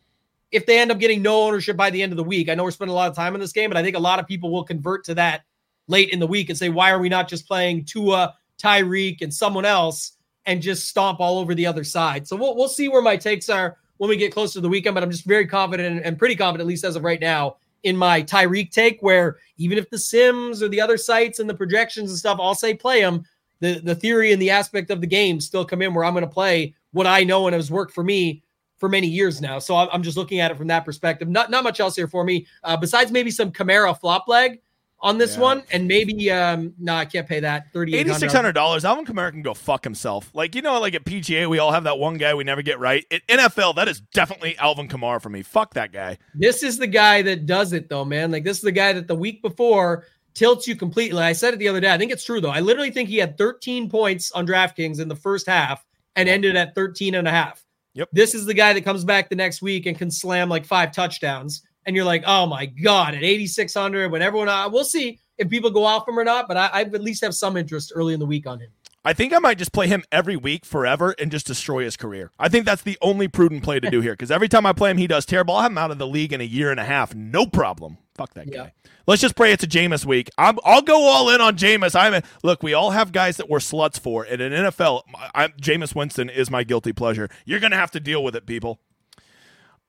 if they end up getting no ownership by the end of the week, I know we're spending a lot of time in this game, but I think a lot of people will convert to that late in the week and say, why are we not just playing Tua, Tyreek, and someone else and just stomp all over the other side? So we'll, we'll see where my takes are when we get closer to the weekend, but I'm just very confident and pretty confident, at least as of right now, in my Tyreek take, where even if the Sims or the other sites and the projections and stuff all say play him, the, the theory and the aspect of the game still come in where I'm going to play what I know and has worked for me for many years now. So I'm just looking at it from that perspective. Not not much else here for me, uh, besides maybe some Kamara flop leg on this yeah. one, and maybe um no, I can't pay that thirty eight six hundred dollars. Alvin Kamara can go fuck himself. Like you know, like at PGA, we all have that one guy we never get right. At NFL, that is definitely Alvin Kamara for me. Fuck that guy. This is the guy that does it though, man. Like this is the guy that the week before tilts you completely. I said it the other day. I think it's true though. I literally think he had 13 points on DraftKings in the first half and ended at 13 and a half. Yep. This is the guy that comes back the next week and can slam like five touchdowns. And you're like, oh my God, at 8,600, when everyone, uh, we'll see if people go off him or not, but I, I at least have some interest early in the week on him. I think I might just play him every week forever and just destroy his career. I think that's the only prudent play to do here because every time I play him, he does terrible. I'll have him out of the league in a year and a half, no problem. Fuck that guy. Let's just pray it's a Jameis week. i will go all in on Jameis. I'm a, look. We all have guys that we're sluts for, and in NFL, I'm, Jameis Winston is my guilty pleasure. You're gonna have to deal with it, people.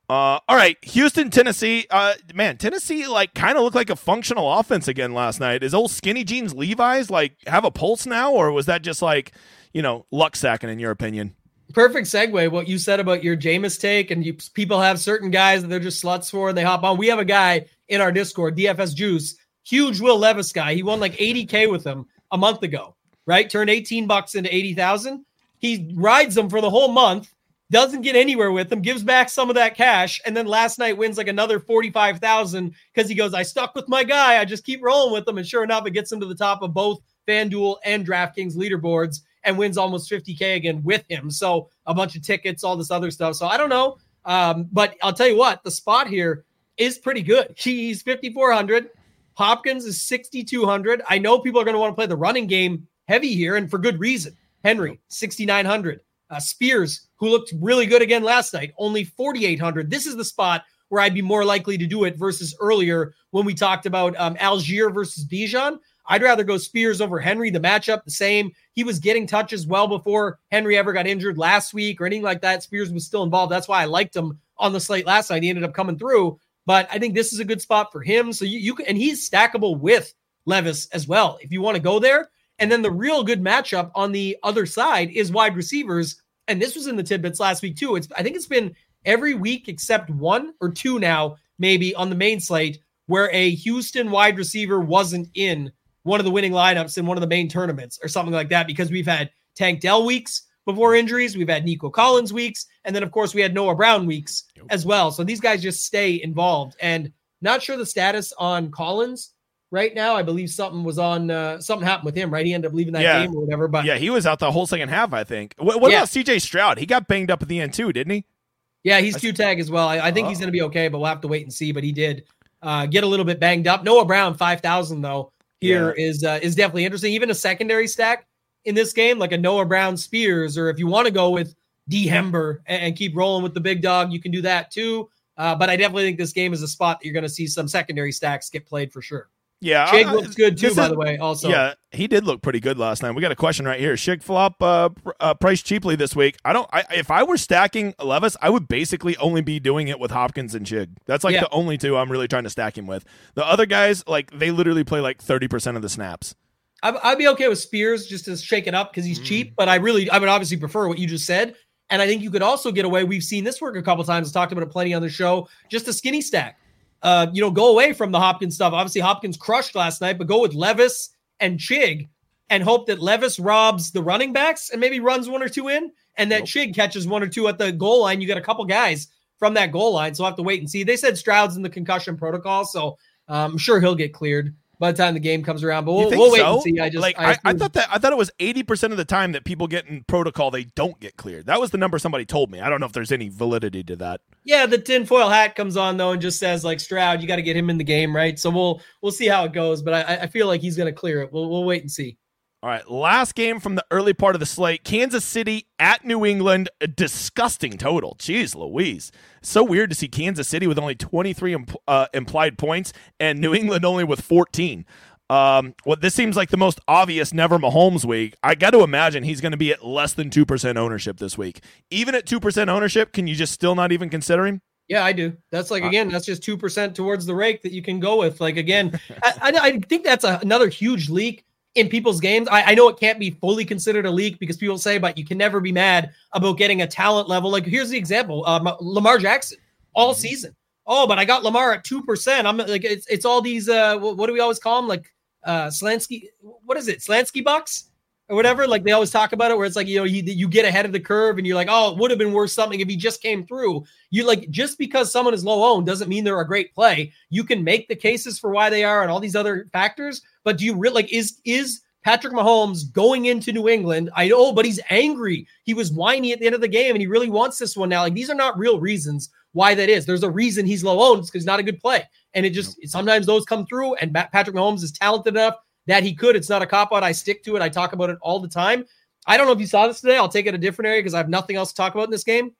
Uh, all right, Houston, Tennessee. Uh, man, Tennessee like kind of looked like a functional offense again last night. Is old skinny jeans Levi's like have a pulse now, or was that just like you know luck sacking in your opinion? Perfect segue. What you said about your Jameis take, and you, people have certain guys that they're just sluts for, and they hop on. We have a guy in our Discord, DFS Juice, huge Will Levis guy. He won like 80k with him a month ago, right? Turned 18 bucks into 80,000. He rides them for the whole month doesn't get anywhere with them, gives back some of that cash, and then last night wins like another 45,000 because he goes, I stuck with my guy. I just keep rolling with them. And sure enough, it gets him to the top of both FanDuel and DraftKings leaderboards and wins almost 50K again with him. So a bunch of tickets, all this other stuff. So I don't know. Um, but I'll tell you what, the spot here is pretty good. He's 5,400. Hopkins is 6,200. I know people are going to want to play the running game heavy here, and for good reason. Henry, 6,900. Uh, Spears, who looked really good again last night, only 4,800. This is the spot where I'd be more likely to do it versus earlier when we talked about um, Allgeier versus Bijan. I'd rather go Spears over Henry. The matchup, the same. He was getting touches well before Henry ever got injured last week or anything like that. Spears was still involved. That's why I liked him on the slate last night. He ended up coming through, but I think this is a good spot for him. So you, you can, and he's stackable with Levis as well. If you want to go there, and then the real good matchup on the other side is wide receivers. And this was in the tidbits last week too. It's I think it's been every week except one or two now, maybe on the main slate, where a Houston wide receiver wasn't in one of the winning lineups in one of the main tournaments or something like that, because we've had Tank Dell weeks before injuries, we've had Nico Collins weeks, and then of course we had Noah Brown weeks as well. So these guys just stay involved. And not sure the status on Collins right now. I believe something was on uh, something happened with him, right? He ended up leaving that yeah. game or whatever. But yeah, he was out the whole second half. I think. What, what yeah. about CJ Stroud? He got banged up at the end too, didn't he? Yeah, he's two tag as well. I, I think oh. he's going to be okay, but we'll have to wait and see. But he did uh, get a little bit banged up. Noah Brown, five thousand though. Here yeah. is uh, is definitely interesting. Even a secondary stack in this game, like a Noah Brown Spears, or if you want to go with D Hember and, and, keep rolling with the big dog, you can do that too. Uh, but I definitely think this game is a spot that you're going to see some secondary stacks get played for sure. Yeah, Chig looks good too. By is, the way, also, yeah, he did look pretty good last night. We got a question right here. Chig flop uh, uh, priced cheaply this week. I don't. I, if I were stacking Levis, I would basically only be doing it with Hopkins and Chig. That's like yeah. the only two I'm really trying to stack him with. The other guys, like they literally play like thirty percent of the snaps. I'd be okay with Spears just to shake it up because he's mm. cheap. But I really, I would obviously prefer what you just said. And I think you could also get away. We've seen this work a couple times. Talked about it plenty on the show. Just a skinny stack uh, you know, go away from the Hopkins stuff. Obviously, Hopkins crushed last night, but go with Levis and Chig and hope that Levis robs the running backs and maybe runs one or two in, and that nope. Chig catches one or two at the goal line. You got a couple guys from that goal line, so I'll have to wait and see. They said Stroud's in the concussion protocol, so um, I'm sure he'll get cleared by the time the game comes around. But we'll, we'll wait so? and see. I just like I, I, I, thought that I thought it was eighty percent of the time that people get in protocol they don't get cleared. That was the number somebody told me. I don't know if there's any validity to that. Yeah, the tinfoil hat comes on though and just says like Stroud, you got to get him in the game, right? So we'll we'll see how it goes. But I, I feel like he's going to clear it. We'll we'll wait and see. All right, last game from the early part of the slate Kansas City at New England. A disgusting total. Jeez Louise. So weird to see Kansas City with only 23 imp- uh, implied points and New England only with 14. Um, what this seems like the most obvious never Mahomes week. I got to imagine he's going to be at less than 2% ownership this week. Even at 2% ownership, can you just still not even consider him? Yeah, I do. That's like, uh, again, that's just 2% towards the rake that you can go with. Like, again, I, I, think that's a, another huge leak in people's games. I, I, know it can't be fully considered a leak because people say, but you can never be mad about getting a talent level. Like, here's the example um, Lamar Jackson all mm-hmm. season. Oh, but I got Lamar at 2%. I'm like, it's, it's all these, uh, what do we always call them? Like, uh Sklansky, what is it? Sklansky bucks or whatever. Like they always talk about it, where it's like you know you, you get ahead of the curve and you're like, oh, it would have been worth something if he just came through. You like just because someone is low owned doesn't mean they're a great play. You can make the cases for why they are and all these other factors, but do you really like is is Patrick Mahomes going into New England. I know, but he's angry. He was whiny at the end of the game and he really wants this one now. Like these are not real reasons why that is. There's a reason he's low owned because he's not a good play. And it just sometimes those come through. And Patrick Mahomes is talented enough that he could. It's not a cop out. I stick to it. I talk about it all the time. I don't know if you saw this today. I'll take it a different area because I have nothing else to talk about in this game.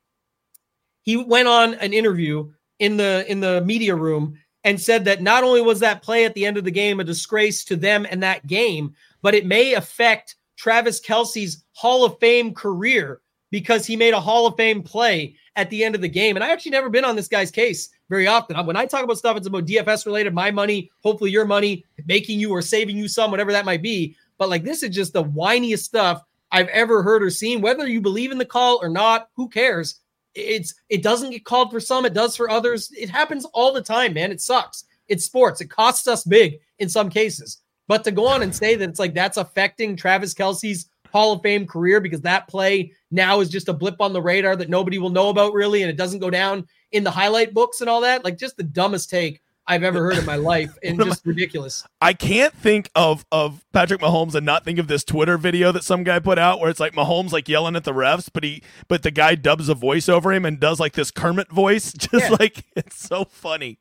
He went on an interview in the in the media room and said that not only was that play at the end of the game a disgrace to them and that game, but it may affect Travis Kelce's Hall of Fame career because he made a Hall of Fame play at the end of the game. And I actually never been on this guy's case very often. When I talk about stuff, it's about DFS related, my money, hopefully your money, making you or saving you some, whatever that might be. But like this is just the whiniest stuff I've ever heard or seen. Whether you believe in the call or not, who cares? It's it doesn't get called for some, it does for others. It happens all the time, man. It sucks. It's sports. It costs us big in some cases. But to go on and say that it's like that's affecting Travis Kelce's Hall of Fame career because that play now is just a blip on the radar that nobody will know about really, and it doesn't go down in the highlight books and all that. Like just the dumbest take I've ever heard in my life, and just ridiculous. I can't think of of Patrick Mahomes and not think of this Twitter video that some guy put out where it's like Mahomes like yelling at the refs, but he but the guy dubs a voice over him and does like this Kermit voice, just yeah. like it's so funny.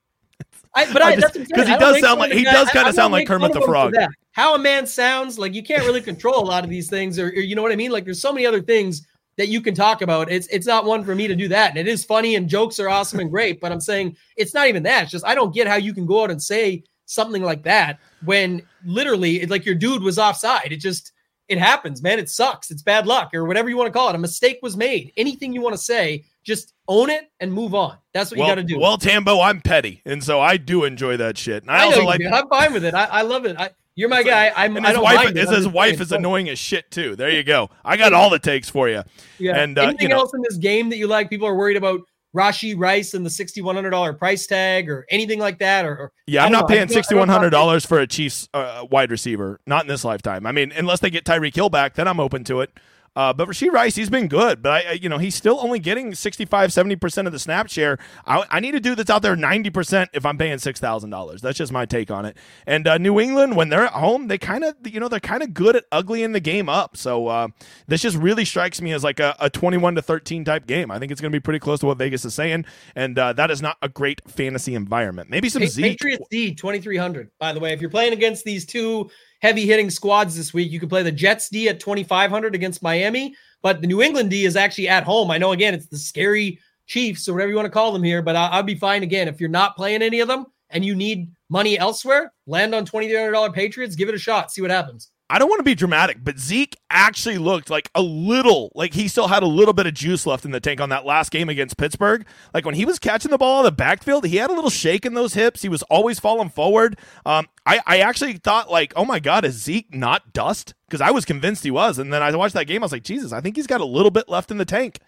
I, but I, I because he does sound like he does kind of sound like Kermit the Frog. How a man sounds like you can't really control a lot of these things, or, or you know what I mean. Like there's so many other things that you can talk about. It's it's not one for me to do that. And it is funny and jokes are awesome and great, but I'm saying it's not even that. It's just I don't get how you can go out and say something like that when literally it, like your dude was offside. It just it happens, man. It sucks. It's bad luck or whatever you want to call it. A mistake was made. Anything you want to say, just own it and move on. That's what well, you got to do. Well, Tambo, I'm petty, and so I do enjoy that shit. And I, I also like. I'm fine with it. I, I love it. I, you're my guy. I'm. And his wife, is, his wife is annoying as shit too. There you go. I got all the takes for you. Yeah. And uh, anything you know, else in this game that you like? People are worried about Rashee Rice and the sixty one hundred dollar price tag or anything like that. Or, or yeah, I'm not know. paying sixty one hundred dollars for a Chiefs uh, wide receiver. Not in this lifetime. I mean, unless they get Tyreek Hill back, then I'm open to it. Uh, but Rashee Rice, he's been good, but I, I, you know, he's still only getting 65, 70% of the snap share. I, I need a dude that's out there 90% if I'm paying $6,000. That's just my take on it. And uh, New England, when they're at home, they kind of, you know, they're kind of good at uglying the game up. So uh, this just really strikes me as like a, a 21 to 13 type game. I think it's going to be pretty close to what Vegas is saying. And uh, that is not a great fantasy environment. Maybe some Z. Patriots D 2300, by the way. If you're playing against these two heavy hitting squads this week. You can play the Jets D at 2,500 against Miami, but the New England D is actually at home. I know, again, it's the scary Chiefs or whatever you want to call them here, but I'll, be fine again. If you're not playing any of them and you need money elsewhere, land on $2,300 Patriots, give it a shot, see what happens. I don't want to be dramatic, but Zeke actually looked like a little, like he still had a little bit of juice left in the tank on that last game against Pittsburgh. Like when he was catching the ball in the backfield, he had a little shake in those hips. He was always falling forward. Um, I, I actually thought like, oh my God, is Zeke not dust? Because I was convinced he was. And then I watched that game. I was like, Jesus, I think he's got a little bit left in the tank.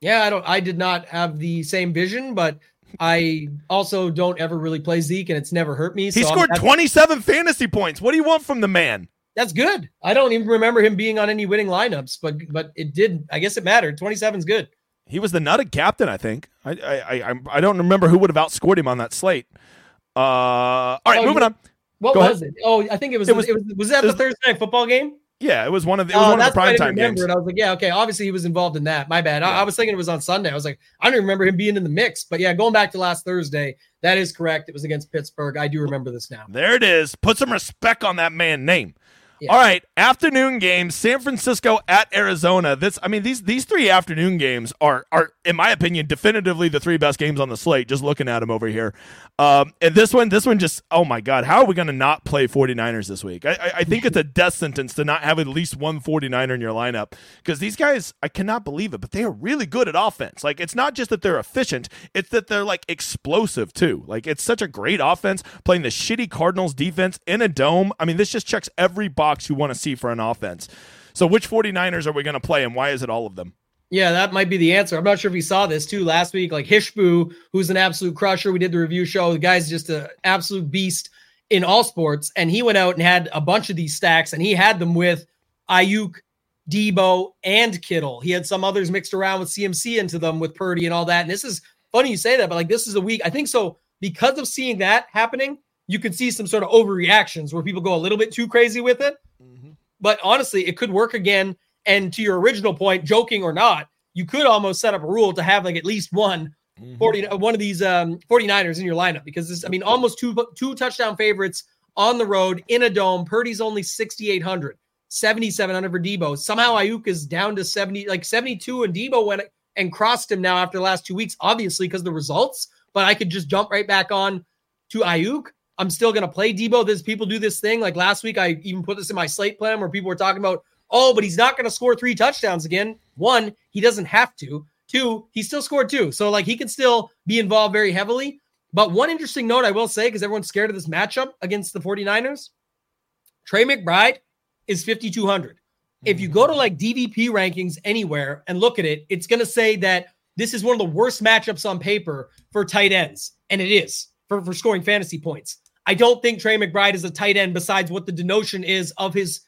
Yeah, I don't. I did not have the same vision, but I also don't ever really play Zeke, and it's never hurt me. So he scored 27 fantasy points. What do you want from the man? That's good. I don't even remember him being on any winning lineups, but but it did. I guess it mattered. 27 is good. He was the nutted captain, I think. I I I, I don't remember who would have outscored him on that slate. Uh, all right, oh, moving on. What Go was ahead. it? Oh, I think it was. It was. It was, was that the Thursday night football game? Yeah, it was one of the, it was uh, one of the primetime games. I was like, yeah, okay. Obviously, he was involved in that. My bad. Yeah. I, I, was thinking it was on Sunday. I was like, I don't remember him being in the mix. But yeah, going back to last Thursday, that is correct. It was against Pittsburgh. I do remember this now. There it is. Put some respect on that man name. Yeah. All right, afternoon games, San Francisco at Arizona. This I mean these these three afternoon games are are in my opinion definitively the three best games on the slate just looking at them over here. Um, and this one this one just oh my god, how are we going to not play 49ers this week? I, I, I think it's a death sentence to not have at least one 49er in your lineup because these guys I cannot believe it, but they are really good at offense. Like it's not just that they're efficient, it's that they're like explosive too. Like it's such a great offense playing the shitty Cardinals defense in a dome. I mean, this just checks every box box you want to see for an offense. So, which 49ers are we going to play, and why is it all of them? Yeah, that might be the answer. I'm not sure if you saw this too last week. Like Hishbu, who's an absolute crusher. We did the review show. The guy's just an absolute beast in all sports. And he went out and had a bunch of these stacks, and he had them with Aiyuk, Deebo, and Kittle. He had some others mixed around with CMC into them with Purdy and all that. And this is funny you say that, but like this is a week. I think so because of seeing that happening you could see some sort of overreactions where people go a little bit too crazy with it. Mm-hmm. But honestly, it could work again. And to your original point, joking or not, you could almost set up a rule to have like at least one mm-hmm. 40, one of these um, 49ers in your lineup because this, I mean, almost two two touchdown favorites on the road in a dome. Purdy's only 6,800, 7,700 for Deebo. Somehow Aiyuk is down to 70, like 72, and Deebo went and crossed him now after the last two weeks, obviously because the results. But I could just jump right back on to Aiyuk. I'm still going to play Deebo. This people do this thing like last week. I even put this in my slate plan where people were talking about, oh, but he's not going to score three touchdowns again. One, he doesn't have to. Two, he still scored two, so like he can still be involved very heavily. But one interesting note I will say, because everyone's scared of this matchup against the 49ers, Trey McBride is 5,200. If you go to like DVP rankings anywhere and look at it, it's going to say that this is one of the worst matchups on paper for tight ends. And it is for, for scoring fantasy points. I don't think Trey McBride is a tight end besides what the denotion is of his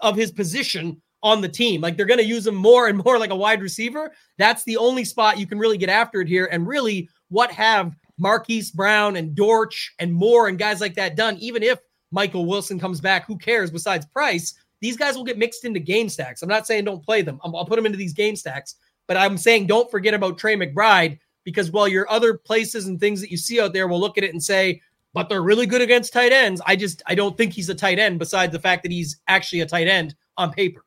of his position on the team. Like they're going to use him more and more like a wide receiver. That's the only spot you can really get after it here. And really, what have Marquise Brown and Dortch and Moore and guys like that done? Even if Michael Wilson comes back, who cares? Besides price, these guys will get mixed into game stacks. I'm not saying don't play them. I'll put them into these game stacks, but I'm saying don't forget about Trey McBride because while your other places and things that you see out there will look at it and say, but they're really good against tight ends. I just I don't think he's a tight end. Besides the fact that he's actually a tight end on paper.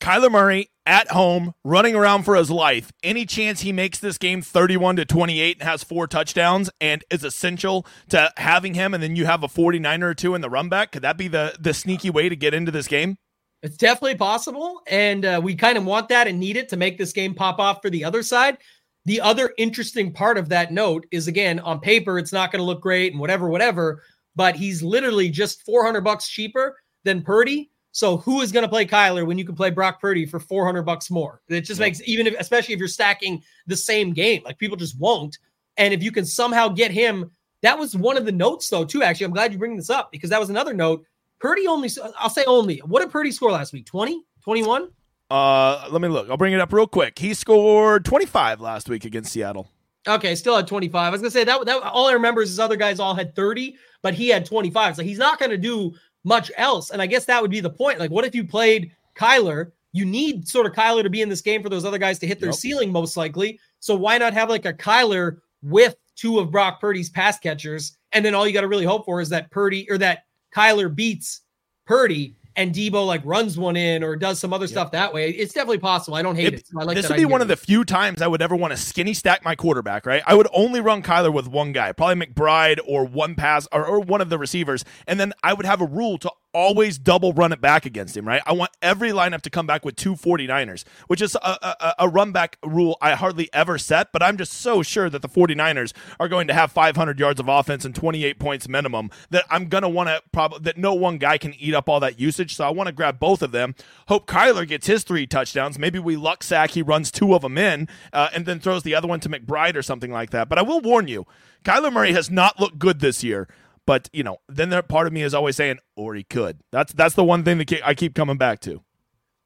Kyler Murray at home, running around for his life. Any chance he makes this game 31 to 28 and has four touchdowns and is essential to having him, and then you have a 49er or two in the run back? Could that be the the sneaky way to get into this game? It's definitely possible, and uh, we kind of want that and need it to make this game pop off for the other side. The other interesting part of that note is again, on paper, it's not going to look great and whatever, whatever, but he's literally just 400 bucks cheaper than Purdy. So who is going to play Kyler when you can play Brock Purdy for 400 bucks more? It just makes even if, especially if you're stacking the same game, like people just won't. And if you can somehow get him, that was one of the notes though too. Actually, I'm glad you bring this up because that was another note. Purdy only, I'll say only. What did Purdy score last week? 20, 21? Uh, let me look. I'll bring it up real quick. He scored 25 last week against Seattle. Okay, still had 25. I was gonna say that that all I remember is his other guys all had 30, but he had 25. So he's not gonna do much else. And I guess that would be the point. Like, what if you played Kyler? You need sort of Kyler to be in this game for those other guys to hit their yep. ceiling, most likely. So why not have like a Kyler with two of Brock Purdy's pass catchers? And then all you got to really hope for is that Purdy or that Kyler beats Purdy and Deebo like runs one in or does some other yep. stuff that way. It's definitely possible. I don't hate it. it. I like this would be one of the few times I would ever want to skinny stack my quarterback, right? I would only run Kyler with one guy, probably McBride or one pass or, or one of the receivers. And then I would have a rule to always double run it back against him, right? I want every lineup to come back with two 49ers, which is a, a, a, run back rule I hardly ever set, but I'm just so sure that the 49ers are going to have 500 yards of offense and 28 points minimum that I'm going to want to probably that no one guy can eat up all that usage. So I want to grab both of them. Hope Kyler gets his three touchdowns. Maybe we luck sack, he runs two of them in uh, and then throws the other one to McBride or something like that. But I will warn you, Kyler Murray has not looked good this year. But you know, then there part of me is always saying, or he could. That's that's the one thing that I keep coming back to.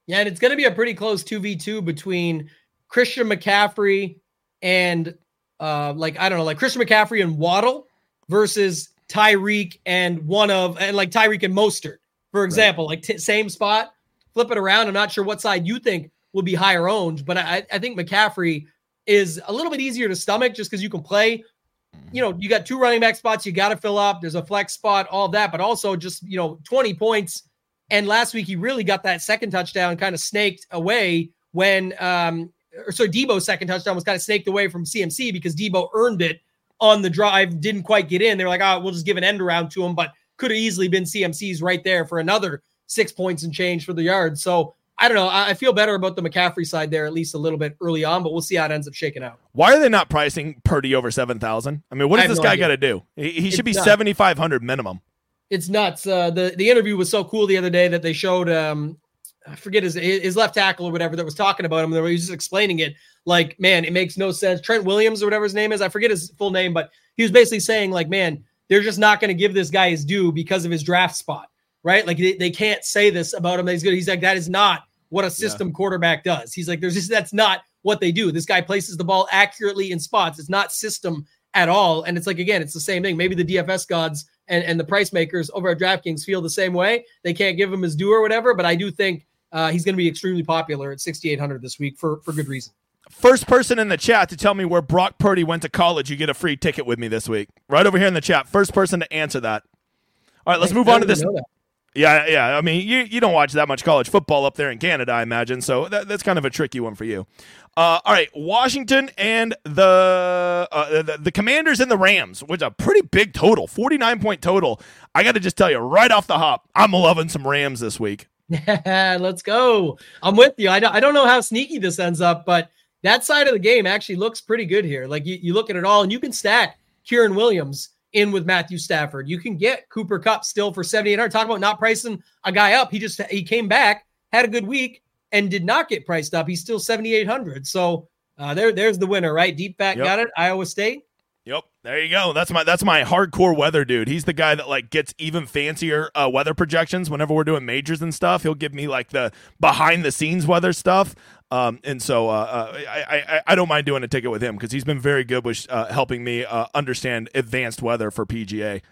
Yeah, and it's going to be a pretty close two v two between Christian McCaffrey and uh, like I don't know, like Christian McCaffrey and Waddle versus Tyreek and one of and like Tyreek and Mostert, for example, right. like t- same spot. Flip it around. I'm not sure what side you think will be higher owned, but I, I think McCaffrey is a little bit easier to stomach just because you can play you know, you got two running back spots you got to fill up. There's a flex spot, all that, but also just, you know, 20 points. And last week he really got that second touchdown kind of snaked away when, um, or so Deebo's second touchdown was kind of snaked away from CMC because Deebo earned it on the drive, didn't quite get in. They're like, oh, we'll just give an end around to him, but could have easily been CMC's right there for another six points and change for the yard. So I don't know. I feel better about the McCaffrey side there, at least a little bit early on, but we'll see how it ends up shaking out. Why are they not pricing Purdy over seven thousand? I mean, what does this no guy got to do? He, he should be seventy five hundred minimum. It's nuts. Uh, the the interview was so cool the other day that they showed. Um, I forget his his left tackle or whatever that was talking about him. He was just explaining it. Like, man, it makes no sense. Trent Williams or whatever his name is. I forget his full name, but he was basically saying like, man, they're just not going to give this guy his due because of his draft spot, right? Like they, they can't say this about him. That he's good. He's like that is not what a system yeah. quarterback does. He's like, there's just that's not what they do. This guy places the ball accurately in spots. It's not system at all. And it's like again, it's the same thing. Maybe the DFS gods and, and the price makers over at DraftKings feel the same way. They can't give him his due or whatever, but I do think uh, he's going to be extremely popular at 6,800 this week for for good reason. First person in the chat to tell me where Brock Purdy went to college, you get a free ticket with me this week. Right over here in the chat. First person to answer that. All right, let's move on to this. Yeah, yeah. I mean, you you don't watch that much college football up there in Canada, I imagine. So that, that's kind of a tricky one for you. Uh, all right, Washington and the, uh, the the Commanders and the Rams, which a pretty big total, forty nine point total. I got to just tell you right off the hop, I'm loving some Rams this week. Let's go. I'm with you. I don't, I don't know how sneaky this ends up, but that side of the game actually looks pretty good here. Like you, you look at it all, and you can stack Kyren Williams in with Matthew Stafford. You can get Cooper Kupp still for 7,800. Talk about not pricing a guy up. He just he came back, had a good week, and did not get priced up. He's still 7,800. So uh, there, there's the winner, right? Deep back yep. got it. Iowa State. Yep, there you go. That's my that's my hardcore weather dude. He's the guy that like gets even fancier uh, weather projections whenever we're doing majors and stuff. He'll give me like the behind the scenes weather stuff. Um, and so uh, uh, I, I, I don't mind doing a ticket with him because he's been very good with uh, helping me uh, understand advanced weather for PGA.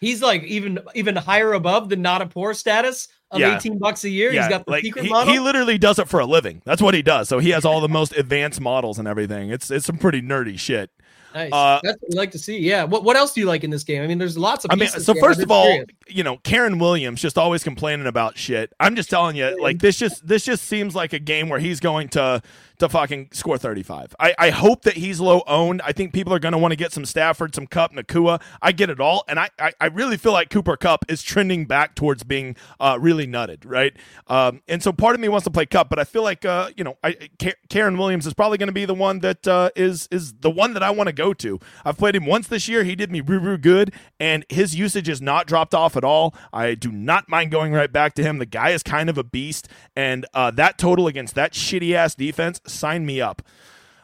He's like even even higher above the not a poor status of yeah. 18 bucks a year. Yeah. He's got the like, secret he, model. He literally does it for a living. That's what he does. So he has all the most advanced models and everything. It's it's some pretty nerdy shit. Nice. Uh, That's what we like to see. Yeah. What What else do you like in this game? I mean, there's lots of. I mean, so first of all, you know, Kyren Williams just always complaining about shit. I'm just telling you, like this just this just seems like a game where he's going to to fucking score 35. I, I hope that he's low owned. I think people are going to want to get some Stafford, some Kupp, Nacua. I get it all. And I, I, I, really feel like Cooper Kupp is trending back towards being uh, really nutted, right? Um, and so part of me wants to play Kupp, but I feel like, uh, you know, I, Kyren Williams is probably going to be the one that uh, is is the one that I want to go to. I've played him once this year. He did me real, real good, and his usage is not dropped off at all. I do not mind going right back to him. The guy is kind of a beast, and uh, that total against that shitty ass defense sign me up.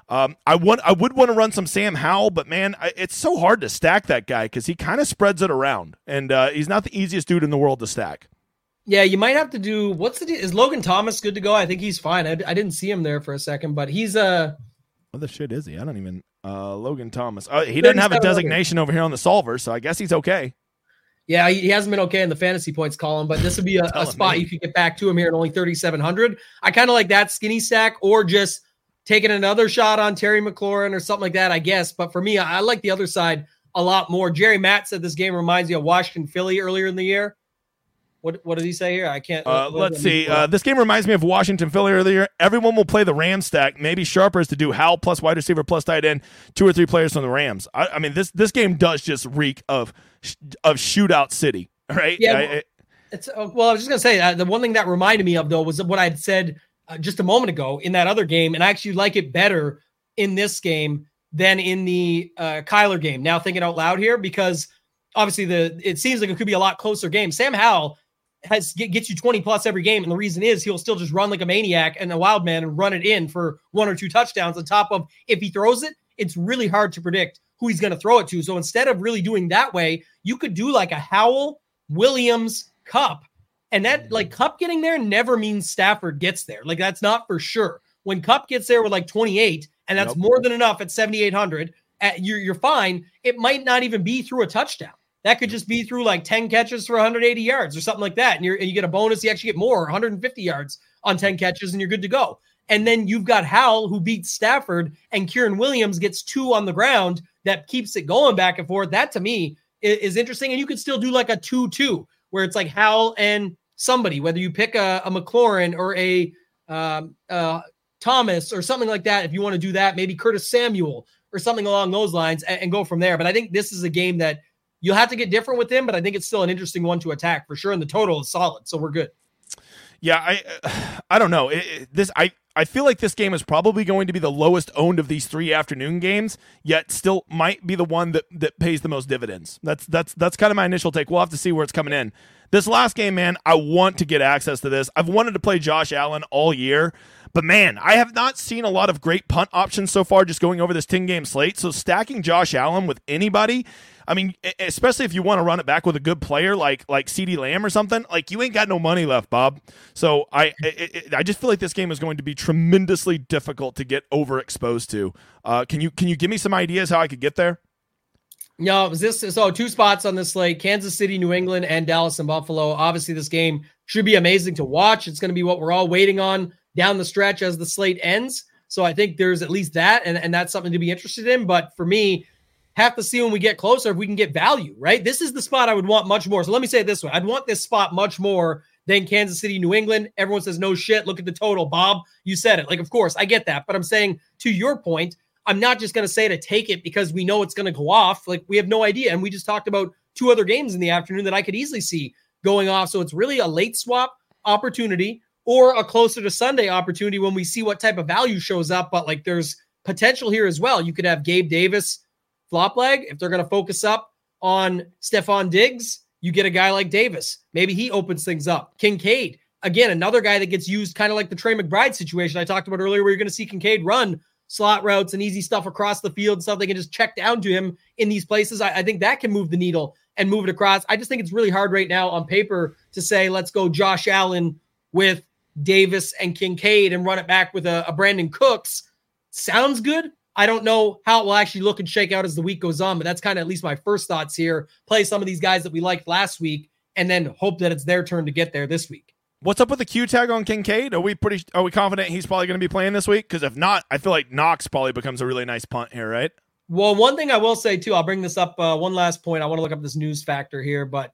Um, I want I would want to run some Sam Howell, but man, I, it's so hard to stack that guy because he kind of spreads it around, and uh, he's not the easiest dude in the world to stack. Yeah, you might have to do. What's the is Logan Thomas good to go? I think he's fine. I, I didn't see him there for a second, but he's a. Uh, what the shit is he? I don't even. Uh, Logan Thomas. Uh, he doesn't have a designation over here on the solver, so I guess he's okay. Yeah, he hasn't been okay in the fantasy points column, but this would be a, a spot me. you could get back to him here at only 3,700. I kind of like that skinny stack or just taking another shot on Terry McLaurin or something like that, I guess. But for me, I, I like the other side a lot more. Jerry Matt said this game reminds me of Washington Philly earlier in the year. What what did he say here? I can't. Uh, let's see. Uh, this game reminds me of Washington Philly earlier. Everyone will play the Ram stack. Maybe sharper is to do Howell plus wide receiver plus tight end, two or three players from the Rams. I, I mean this this game does just reek of of shootout city, right? Yeah. I, it's uh, well. I was just gonna say uh, the one thing that reminded me of though was what I had said uh, just a moment ago in that other game, and I actually like it better in this game than in the uh, Kyler game. Now thinking out loud here because obviously the it seems like it could be a lot closer game. Sam Howell has gets you 20 plus every game. And the reason is he'll still just run like a maniac and a wild man and run it in for one or two touchdowns on top of if he throws it, it's really hard to predict who he's going to throw it to. So instead of really doing that way, you could do like a Howell, Williams, Kupp. And that like mm-hmm. Kupp getting there never means Stafford gets there. Like that's not for sure. When Kupp gets there with like 28, and that's more than enough at 7,800, at, uh, you're, you're fine. It might not even be through a touchdown. That could just be mm-hmm. through like 10 catches for 180 yards or something like that. And, you and you get a bonus. You actually get more, 150 yards on 10 mm-hmm. catches, and you're good to go. And then you've got Howell who beats Stafford, and Kyren Williams gets two on the ground that keeps it going back and forth. That to me is, is interesting. And you could still do like a 2 2 where it's like Howell and somebody, whether you pick a, a McLaurin or a um, uh, Thomas or something like that. If you want to do that, maybe Curtis Samuel or something along those lines and, and go from there. But I think this is a game that You'll have to get different with him, but I think it's still an interesting one to attack for sure. And the total is solid, so we're good. Yeah, I I don't know. It, it, this I I feel like this game is probably going to be the lowest owned of these three afternoon games, yet still might be the one that that pays the most dividends. That's that's that's kind of my initial take. We'll have to see where it's coming in. This last game, man, I want to get access to this. I've wanted to play Josh Allen all year. But man, I have not seen a lot of great punt options so far just going over this 10 game slate. So stacking Josh Allen with anybody I mean, especially if you want to run it back with a good player like like CeeDee Lamb or something, like you ain't got no money left, Bob. So I it, I just feel like this game is going to be tremendously difficult to get overexposed to. Uh, can you can you give me some ideas how I could get there? No, this so two spots on this slate: Kansas City, New England, and Dallas and Buffalo. Obviously, this game should be amazing to watch. It's going to be what we're all waiting on down the stretch as the slate ends. So I think there's at least that, and, and that's something to be interested in. But for me, have to see when we get closer if we can get value, right? This is the spot I would want much more. So let me say it this way I'd want this spot much more than Kansas City, New England. Everyone says, no shit. Look at the total. Bob, you said it. Like, of course, I get that. But I'm saying, to your point, I'm not just going to say to take it because we know it's going to go off. Like, we have no idea. And we just talked about two other games in the afternoon that I could easily see going off. So it's really a late swap opportunity or a closer to Sunday opportunity when we see what type of value shows up. But like, there's potential here as well. You could have Gabe Davis flop leg if they're going to focus up on Stefon Diggs you get a guy like Davis. Maybe he opens things up. Kincaid, again, another guy that gets used kind of like the Trey McBride situation I talked about earlier, where you're going to see Kincaid run slot routes and easy stuff across the field stuff they can just check down to him in these places. I, I, think that can move the needle and move it across. I just think it's really hard right now on paper to say, let's go Josh Allen with Davis and Kincaid and run it back with a, a Brandin Cooks. Sounds good. I don't know how it will actually look and shake out as the week goes on, but that's kind of at least my first thoughts here. Play some of these guys that we liked last week and then hope that it's their turn to get there this week. What's up with the Q tag on Kincaid? Are we pretty are we confident he's probably going to be playing this week? Because if not, I feel like Knox probably becomes a really nice punt here, right? Well, one thing I will say too, I'll bring this up. Uh, one last point. I want to look up this news factor here, but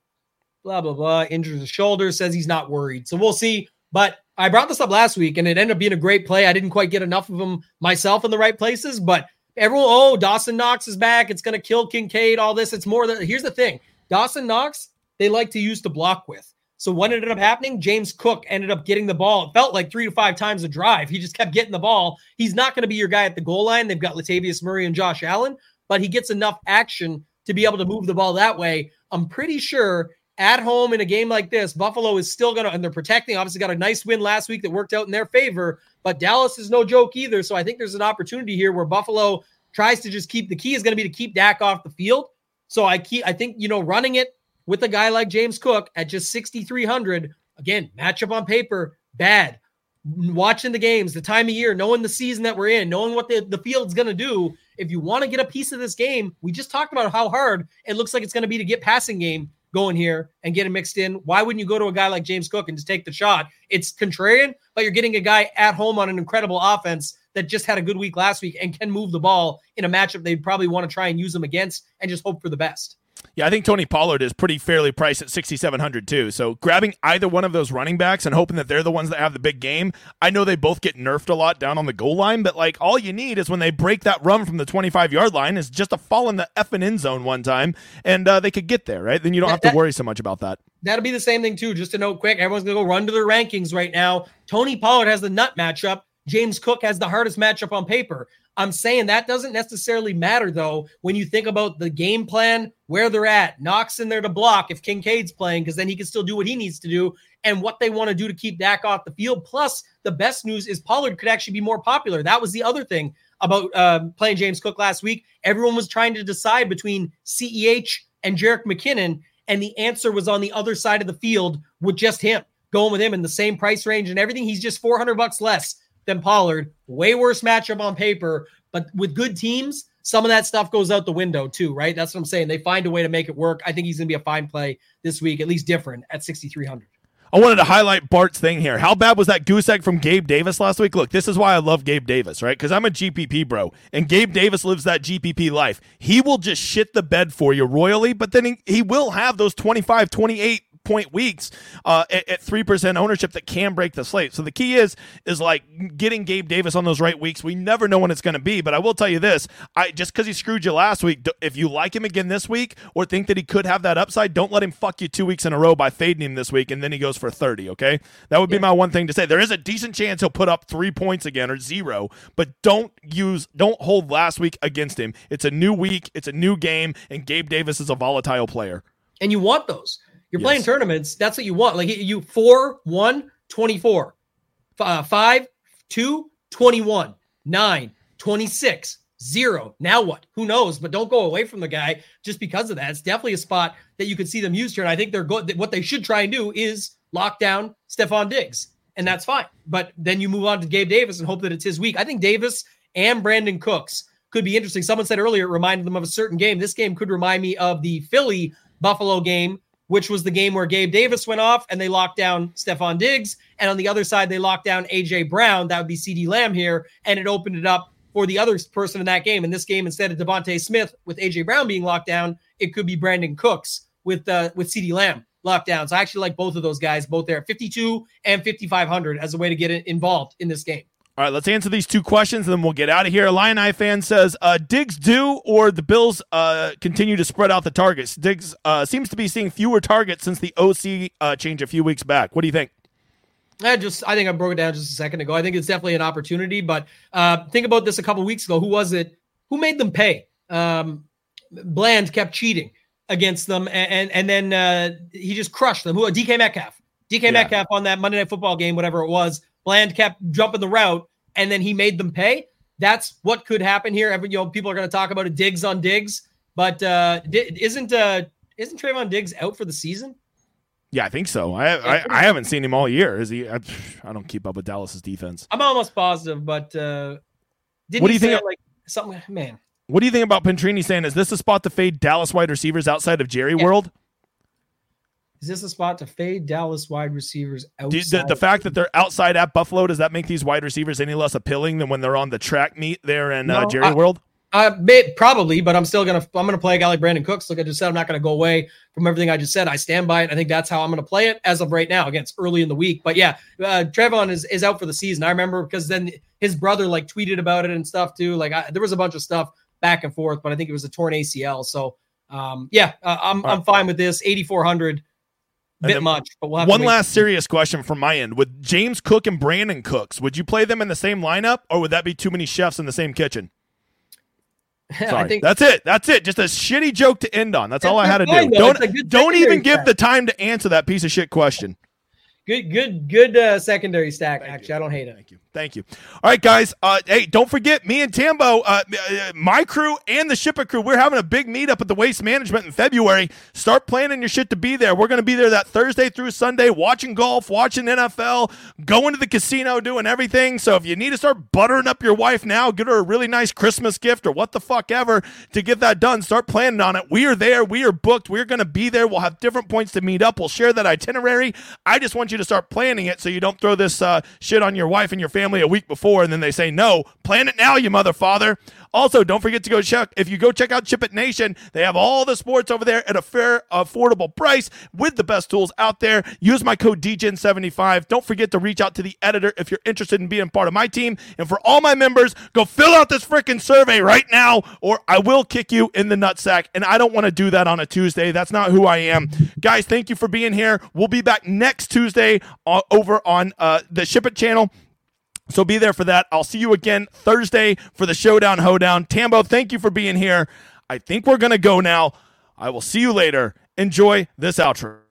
blah blah blah. Injures the shoulder, says he's not worried. So we'll see. But I brought this up last week, and it ended up being a great play. I didn't quite get enough of them myself in the right places, but everyone, oh, Dawson Knox is back. It's going to kill Kincaid, all this. It's more than, here's the thing Dawson Knox, they like to use to block with. So what ended up happening? James Cook ended up getting the ball. It felt like three to five times a drive. He just kept getting the ball. He's not going to be your guy at the goal line. They've got Latavius Murray and Josh Allen, but he gets enough action to be able to move the ball that way. I'm pretty sure at home in a game like this, Buffalo is still going to, and they're protecting. Obviously, got a nice win last week that worked out in their favor, but Dallas is no joke either. So I think there's an opportunity here where Buffalo tries to just keep the key is going to be to keep Dak off the field. So I keep, I think, you know, running it with a guy like James Cook at just 6,300, again, matchup on paper, bad. Watching the games, the time of year, knowing the season that we're in, knowing what the, the field's going to do. If you want to get a piece of this game, we just talked about how hard it looks like it's going to be to get passing game going here and get it mixed in. Why wouldn't you go to a guy like James Cook and just take the shot? It's contrarian, but you're getting a guy at home on an incredible offense that just had a good week last week and can move the ball in a matchup they'd probably want to try and use them against and just hope for the best. Yeah, I think Tony Pollard is pretty fairly priced at 6,700 too. So grabbing either one of those running backs and hoping that they're the ones that have the big game. I know they both get nerfed a lot down on the goal line, but like all you need is when they break that run from the 25 yard line is just to fall in the effing end zone one time and uh, they could get there, right? Then you don't have to worry so much about that. That'll be the same thing too. Just to note quick, everyone's gonna go run to their rankings right now. Tony Pollard has the nut matchup. James Cook has the hardest matchup on paper. I'm saying that doesn't necessarily matter though when you think about the game plan, where they're at. Knox in there to block if Kincaid's playing, because then he can still do what he needs to do, and what they want to do to keep Dak off the field. Plus, the best news is Pollard could actually be more popular. That was the other thing about uh, playing James Cook last week. Everyone was trying to decide between CEH and Jerick McKinnon, and the answer was on the other side of the field with just him going with him in the same price range and everything. He's just 400 bucks less than Pollard. Way worse matchup on paper, but with good teams, some of that stuff goes out the window too, right? That's what I'm saying. They find a way to make it work. I think he's going to be a fine play this week, at least different at 6,300. I wanted to highlight Bart's thing here. How bad was that goose egg from Gabe Davis last week? Look, this is why I love Gabe Davis, right? Because I'm a GPP bro, and Gabe Davis lives that GPP life. He will just shit the bed for you royally, but then he, he will have those 25, 28 point weeks uh, at three percent ownership that can break the slate. So the key is is like getting Gabe Davis on those right weeks. We never know when it's going to be, but I will tell you this: I just because he screwed you last week, if you like him again this week or think that he could have that upside, don't let him fuck you two weeks in a row by fading him this week and then he goes for thirty. Okay, that would be yeah. my one thing to say. There is a decent chance he'll put up three points again or zero, but don't use don't hold last week against him. It's a new week, it's a new game, and Gabe Davis is a volatile player. And you want those. You're yes. playing tournaments. That's what you want. Like you four, one, 24, uh, five, two, 21, nine, 26, zero. Now what? Who knows? But don't go away from the guy just because of that. It's definitely a spot that you could see them use here. And I think they're good. What they should try and do is lock down Stefon Diggs. And that's fine. But then you move on to Gabe Davis and hope that it's his week. I think Davis and Brandin Cooks could be interesting. Someone said earlier it reminded them of a certain game. This game could remind me of the Philly Buffalo game which was the game where Gabe Davis went off and they locked down Stefon Diggs. And on the other side, they locked down AJ Brown. That would be CeeDee Lamb here. And it opened it up for the other person in that game. In this game, instead of DeVonta Smith with AJ Brown being locked down, it could be Brandin Cooks with uh, with CeeDee Lamb locked down. So I actually like both of those guys, both there, 52 and 5500 as a way to get involved in this game. All right, let's answer these two questions, and then we'll get out of here. Lion Eye fan says, uh, "Diggs do or the Bills uh, continue to spread out the targets? Diggs uh, seems to be seeing fewer targets since the OC uh, change a few weeks back. What do you think?" I just, I think I broke it down just a second ago. I think it's definitely an opportunity, but uh, think about this a couple weeks ago. Who was it? Who made them pay? Um, Bland kept cheating against them, and and, and then uh, he just crushed them. Who? DK Metcalf. DK yeah. Metcalf on that Monday Night Football game, whatever it was Bland kept jumping the route, and then he made them pay. That's what could happen here. Every you know, people are going to talk about a Diggs on Diggs, but uh, isn't uh, isn't Trevon Diggs out for the season? Yeah, I think so. I I, I haven't seen him all year. Is he? I, I, don't keep up with Dallas's defense. I'm almost positive, but uh, what do you think? Like something, man. What do you think about Pentrini saying? Is this a spot to fade Dallas wide receivers outside of Jerry yeah. World? Is this a spot to fade Dallas wide receivers outside? The, the, fact that they're outside at Buffalo does that make these wide receivers any less appealing than when they're on the track meet there in uh, no, uh, Jerry I, World? Uh, probably, but I'm still gonna I'm gonna play a guy like Brandin Cooks. Like I just said, I'm not gonna go away from everything I just said. I stand by it. I think that's how I'm gonna play it as of right now. Again, it's early in the week, but yeah, uh, Trevon is is out for the season. I remember because then his brother like tweeted about it and stuff too. Like I, there was a bunch of stuff back and forth, but I think it was a torn ACL. So um, yeah, uh, I'm I'm fine with this. 8400 bit much, but we'll one last serious question from my end: With James Cook and Brandin Cooks, would you play them in the same lineup, or would that be too many chefs in the same kitchen? Sorry, think, that's it. That's it. Just a shitty joke to end on. That's all I had to do. Don't don't even give the time to answer that piece of shit question. Good, good, good uh, secondary stack. Thank actually, you. I don't hate it. Thank you. Thank you. All right, guys. Uh, hey, don't forget me and Tambo, uh, uh, my crew and the Shipper crew. We're having a big meetup at the Waste Management in February. Start planning your shit to be there. We're going to be there that Thursday through Sunday, watching golf, watching NFL, going to the casino, doing everything. So if you need to start buttering up your wife now, get her a really nice Christmas gift or what the fuck ever to get that done. Start planning on it. We are there. We are booked. We're going to be there. We'll have different points to meet up. We'll share that itinerary. I just want you to start planning it so you don't throw this uh, shit on your wife and your family a week before and then they say no. Plan it now, you mother father. Also, don't forget to go check if you go check out Ship It Nation. They have all the sports over there at a fair, affordable price with the best tools out there. Use my code Degen75. Don't forget to reach out to the editor if you're interested in being part of my team. And for all my members, go fill out this freaking survey right now, or I will kick you in the nutsack. And I don't want to do that on a Tuesday. That's not who I am, guys. Thank you for being here. We'll be back next Tuesday uh, over on uh, the Ship It channel. So be there for that. I'll see you again Thursday for the Showdown Hoedown. Tambo, thank you for being here. I think we're going to go now. I will see you later. Enjoy this outro.